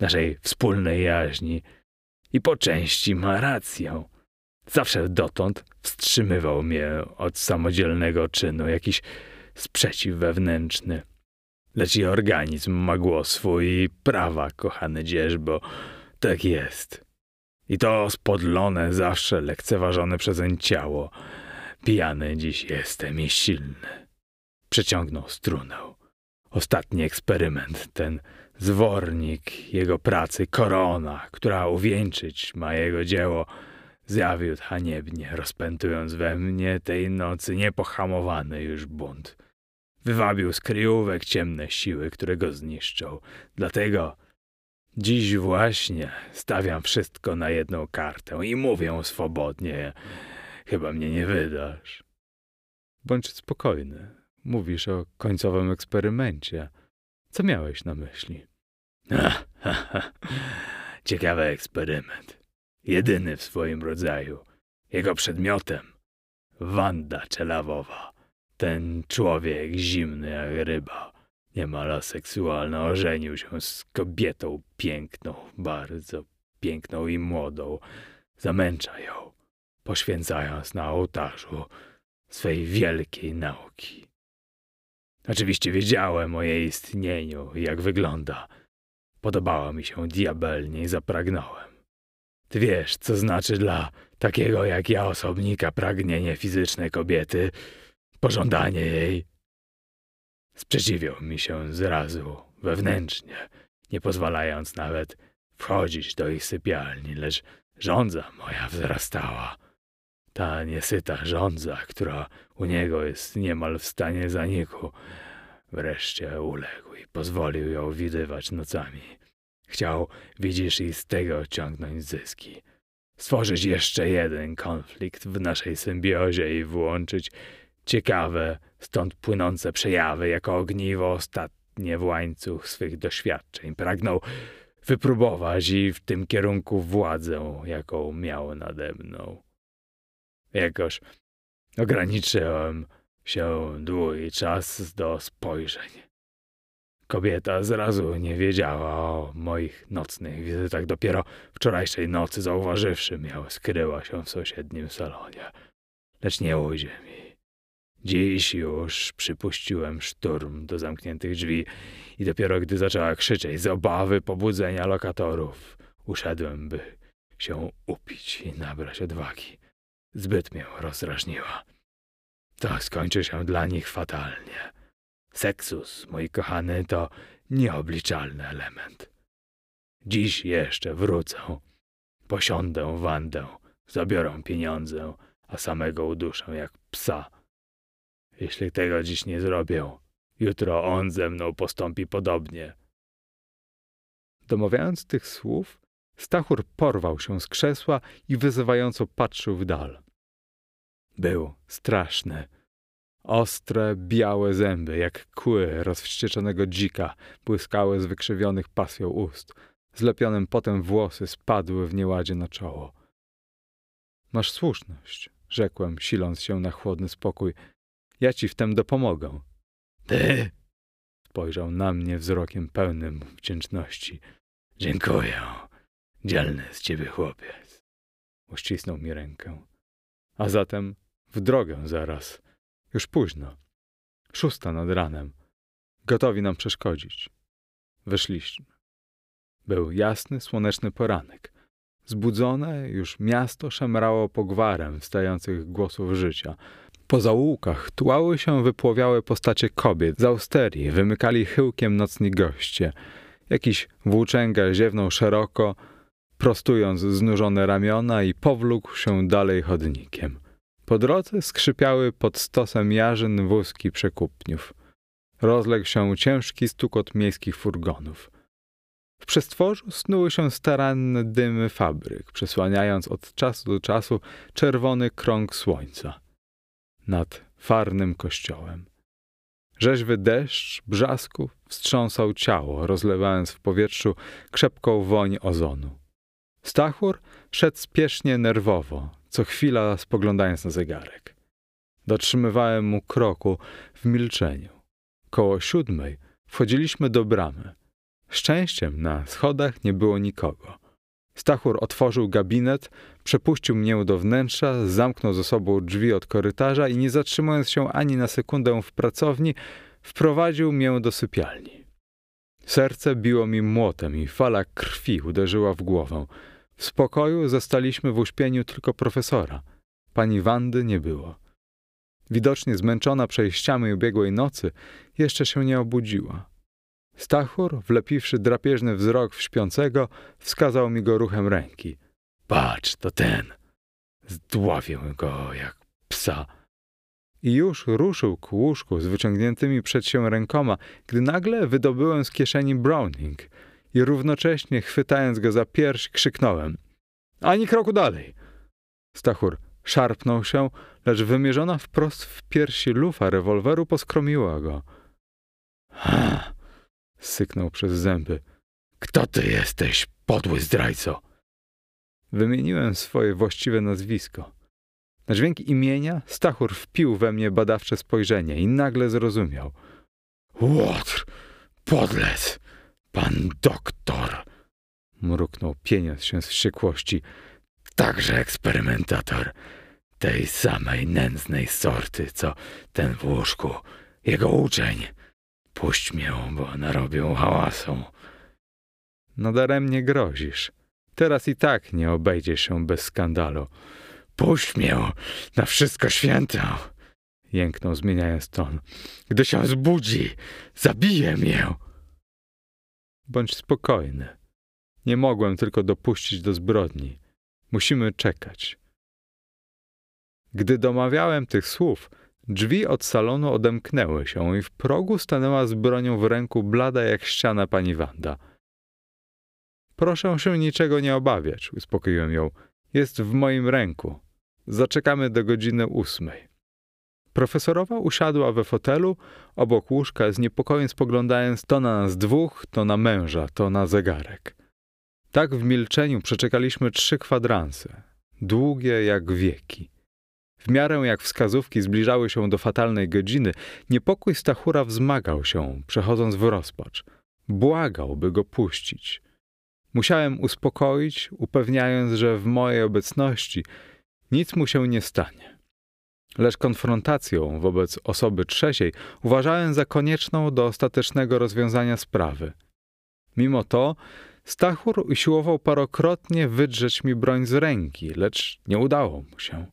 naszej wspólnej jaźni. I po części ma rację. Zawsze dotąd wstrzymywał mnie od samodzielnego czynu jakiś sprzeciw wewnętrzny. Lecz i organizm ma głos swój i prawa, kochany dzierżbo. Tak jest. I to spodlone, zawsze lekceważone przezeń ciało. Pijany dziś jestem i silny. Przeciągnął strunę. Ostatni eksperyment, ten zwornik jego pracy, korona, która uwieńczyć ma jego dzieło, zawiódł haniebnie, rozpętując we mnie tej nocy niepohamowany już bunt. Wywabił z kryjówek ciemne siły, które go zniszczą. Dlatego dziś właśnie stawiam wszystko na jedną kartę i mówię swobodnie. Chyba mnie nie wydasz. Bądź spokojny. Mówisz o końcowym eksperymencie. Co miałeś na myśli? Ha, ha, ha. Ciekawy eksperyment. Jedyny w swoim rodzaju. Jego przedmiotem Wanda Czelawowa. Ten człowiek zimny jak ryba, niemal seksualny, ożenił się z kobietą piękną, bardzo piękną i młodą. Zamęcza ją, poświęcając na ołtarzu swej wielkiej nauki. Oczywiście wiedziałem o jej istnieniu i jak wygląda. Podobała mi się diabelnie i zapragnąłem. Ty wiesz, co znaczy dla takiego jak ja osobnika pragnienie fizyczne kobiety, pożądanie jej. Sprzeciwiał mi się zrazu, wewnętrznie, nie pozwalając nawet wchodzić do ich sypialni, lecz żądza moja wzrastała. Ta niesyta żądza, która u niego jest niemal w stanie zaniku, wreszcie uległ i pozwolił ją widywać nocami. Chciał, widzisz, i z tego ciągnąć zyski. Stworzyć jeszcze jeden konflikt w naszej symbiozie i włączyć ciekawe, stąd płynące przejawy jako ogniwo ostatnie w łańcuch swych doświadczeń. Pragnął wypróbować i w tym kierunku władzę, jaką miał nade mną. Jakoż ograniczyłem się długi czas do spojrzeń. Kobieta zrazu nie wiedziała o moich nocnych wizytach. Dopiero wczorajszej nocy, zauważywszy mnie, skryła się w sąsiednim salonie. Lecz nie ujdzie mi. Dziś już przypuściłem szturm do zamkniętych drzwi i dopiero gdy zaczęła krzyczeć z obawy pobudzenia lokatorów, uszedłem, by się upić i nabrać odwagi. Zbyt mnie rozrażniła. To skończy się dla nich fatalnie. Seksus, mój kochany, to nieobliczalny element. Dziś jeszcze wrócę, posiądę Wandę, zabiorę pieniądze, a samego uduszę jak psa. Jeśli tego dziś nie zrobię, jutro on ze mną postąpi podobnie. Domawiając tych słów, Stachur porwał się z krzesła i wyzywająco patrzył w dal. Był straszny. Ostre, białe zęby, jak kły rozwścieczonego dzika, błyskały z wykrzywionych pasją ust. Zlepionym potem włosy spadły w nieładzie na czoło. Masz słuszność, rzekłem, siląc się na chłodny spokój. Ja ci w tem dopomogę. Ty? Spojrzał na mnie wzrokiem pełnym wdzięczności. Dziękuję. Dzielny z ciebie chłopiec. Uścisnął mi rękę. A zatem w drogę zaraz. Już późno. Szósta nad ranem. Gotowi nam przeszkodzić. Wyszliśmy. Był jasny, słoneczny poranek. Zbudzone już miasto szemrało pogwarem wstających głosów życia. Po zaułkach tułały się wypłowiałe postacie kobiet. Z austerii wymykali chyłkiem nocni goście. Jakiś włóczęga ziewnął szeroko, prostując znużone ramiona i powlókł się dalej chodnikiem. Po drodze skrzypiały pod stosem jarzyn wózki przekupniów. Rozległ się ciężki stukot miejskich furgonów. W przestworzu snuły się staranne dymy fabryk, przesłaniając od czasu do czasu czerwony krąg słońca nad farnym kościołem. Rzeźwy deszcz brzasków wstrząsał ciało, rozlewając w powietrzu krzepką woń ozonu. Stachur szedł spiesznie nerwowo, co chwila spoglądając na zegarek. Dotrzymywałem mu kroku w milczeniu. Koło siódmej wchodziliśmy do bramy. Szczęściem na schodach nie było nikogo. Stachur otworzył gabinet, przepuścił mnie do wnętrza, zamknął za sobą drzwi od korytarza i nie zatrzymując się ani na sekundę w pracowni, wprowadził mnie do sypialni. Serce biło mi młotem i fala krwi uderzyła w głowę. W spokoju zastaliśmy w uśpieniu tylko profesora. Pani Wandy nie było. Widocznie zmęczona przejściami ubiegłej nocy, jeszcze się nie obudziła. Stachur, wlepiwszy drapieżny wzrok w śpiącego, wskazał mi go ruchem ręki. Patrz, to ten. Zdławię go jak psa. I już ruszył ku łóżku z wyciągniętymi przed się rękoma, gdy nagle wydobyłem z kieszeni Browning i równocześnie chwytając go za pierś krzyknąłem. Ani kroku dalej! Stachur szarpnął się, lecz wymierzona wprost w piersi lufa rewolweru poskromiła go. Ha! Syknął przez zęby. Kto ty jesteś, podły zdrajco? Wymieniłem swoje właściwe nazwisko. Na dźwięk imienia Stachur wpił we mnie badawcze spojrzenie i nagle zrozumiał. Łotr, podlec, pan doktor, mruknął, pieniąc się z wściekłości. Także eksperymentator tej samej nędznej sorty, co ten w łóżku, jego uczeń. Puść mnie, bo narobią hałasu. Nadaremnie grozisz. Teraz i tak nie obejdzie się bez skandalu. Puść mnie na wszystko święte! Jęknął zmieniając ton. Gdy się zbudzi, zabije mnie! Bądź spokojny. Nie mogłem tylko dopuścić do zbrodni. Musimy czekać. Gdy domawiałem tych słów, drzwi od salonu odemknęły się i w progu stanęła z bronią w ręku blada jak ściana pani Wanda. Proszę się niczego nie obawiać, uspokoiłem ją. Jest w moim ręku. Zaczekamy do godziny ósmej. Profesorowa usiadła we fotelu obok łóżka, z niepokojem spoglądając to na nas dwóch, to na męża, to na zegarek. Tak w milczeniu przeczekaliśmy trzy kwadranse, długie jak wieki. W miarę jak wskazówki zbliżały się do fatalnej godziny, niepokój Stachura wzmagał się, przechodząc w rozpacz. Błagał, by go puścić. Musiałem uspokoić, upewniając, że w mojej obecności nic mu się nie stanie. Lecz konfrontacją wobec osoby trzeciej uważałem za konieczną do ostatecznego rozwiązania sprawy. Mimo to Stachur usiłował parokrotnie wydrzeć mi broń z ręki, lecz nie udało mu się.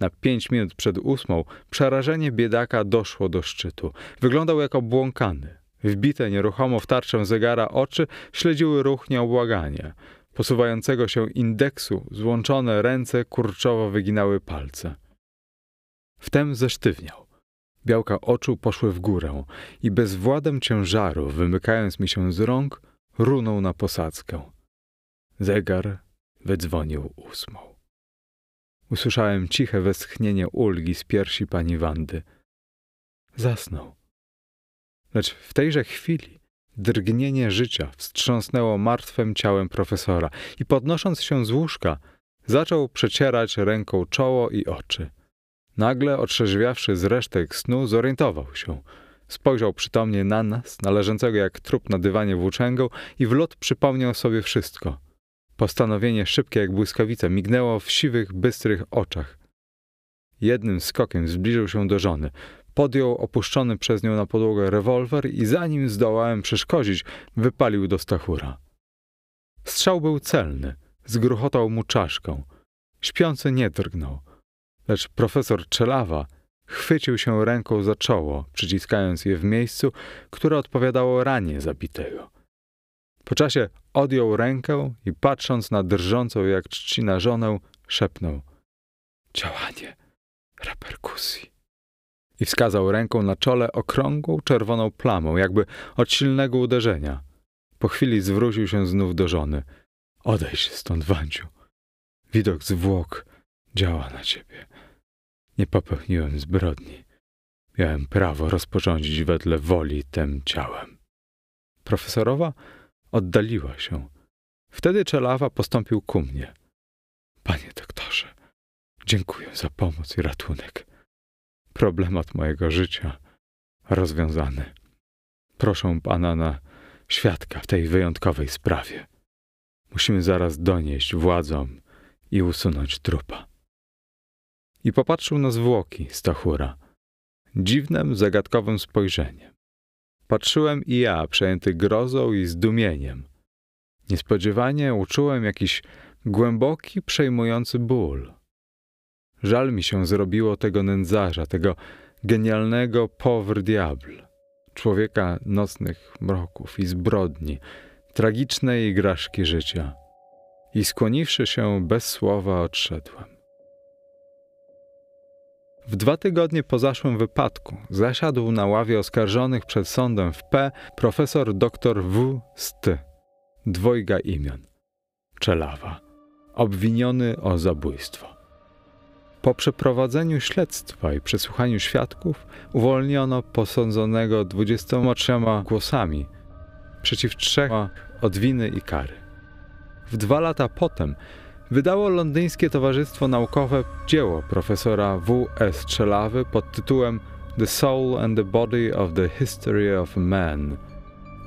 Na pięć minut przed ósmą przerażenie biedaka doszło do szczytu. Wyglądał jak obłąkany. Wbite nieruchomo w tarczę zegara oczy śledziły ruch nieobłagania. Posuwającego się indeksu złączone ręce kurczowo wyginały palce. Wtem zesztywniał. Białka oczu poszły w górę i bezwładem ciężaru, wymykając mi się z rąk, runął na posadzkę. Zegar wydzwonił ósmą. Usłyszałem ciche westchnienie ulgi z piersi pani Wandy. Zasnął. Lecz w tejże chwili drgnienie życia wstrząsnęło martwym ciałem profesora i podnosząc się z łóżka, zaczął przecierać ręką czoło i oczy. Nagle, otrzeźwiawszy z resztek snu, zorientował się. Spojrzał przytomnie na nas, na leżącego jak trup na dywanie włóczęgą i w lot przypomniał sobie wszystko. Postanowienie szybkie jak błyskawica mignęło w siwych, bystrych oczach. Jednym skokiem zbliżył się do żony. Podjął opuszczony przez nią na podłogę rewolwer i zanim zdołałem przeszkodzić, wypalił do Stachura. Strzał był celny. Zgruchotał mu czaszką. Śpiący nie drgnął. Lecz profesor Czelawa chwycił się ręką za czoło, przyciskając je w miejscu, które odpowiadało ranie zabitego. Po czasie odjął rękę i patrząc na drżącą jak trzcina żonę, szepnął: Działanie reperkusji. I wskazał ręką na czole okrągłą, czerwoną plamą, jakby od silnego uderzenia. Po chwili zwrócił się znów do żony. Odejdź stąd, Wanciu. Widok zwłok działa na ciebie. Nie popełniłem zbrodni. Miałem prawo rozporządzić wedle woli tym ciałem. Profesorowa oddaliła się. Wtedy Czelawa postąpił ku mnie. Panie doktorze, dziękuję za pomoc i ratunek. Problemat mojego życia rozwiązany. Proszę pana na świadka w tej wyjątkowej sprawie. Musimy zaraz donieść władzom i usunąć trupa. I popatrzył na zwłoki Stachura. Dziwnym, zagadkowym spojrzeniem. Patrzyłem i ja, przejęty grozą i zdumieniem. Niespodziewanie uczułem jakiś głęboki, przejmujący ból. Żal mi się zrobiło tego nędzarza, tego genialnego pauvre diable, człowieka nocnych mroków i zbrodni, tragicznej igraszki życia. I skłoniwszy się bez słowa, odszedłem. W dwa tygodnie po zaszłym wypadku zasiadł na ławie oskarżonych przed sądem w P profesor dr W. St. Dwojga imion. Czelawa. Obwiniony o zabójstwo. Po przeprowadzeniu śledztwa i przesłuchaniu świadków uwolniono posądzonego 23 głosami przeciw trzech od winy i kary. W dwa lata potem wydało londyńskie Towarzystwo Naukowe dzieło profesora W. S. Czelawy pod tytułem The Soul and the Body of the History of Man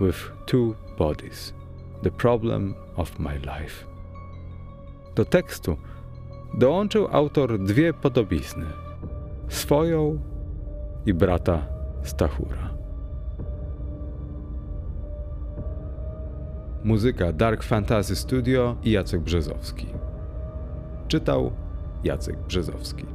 with Two Bodies The Problem of My Life. Do tekstu dołączył autor dwie podobizny: swoją i brata Stachura. Muzyka Dark Fantasy Studio i Jacek Brzezowski. Czytał Jacek Brzezowski.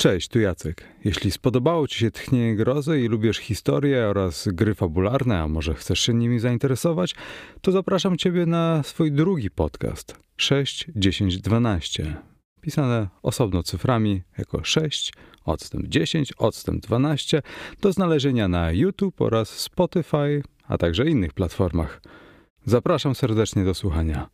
Cześć, tu Jacek. Jeśli spodobało Ci się Tchnienie Grozy i lubisz historię oraz gry fabularne, a może chcesz się nimi zainteresować, to zapraszam Ciebie na swój drugi podcast 6, 10, 12. Pisane osobno cyframi jako 6, odstęp 10, odstęp 12 do znalezienia na YouTube oraz Spotify, a także innych platformach. Zapraszam serdecznie do słuchania.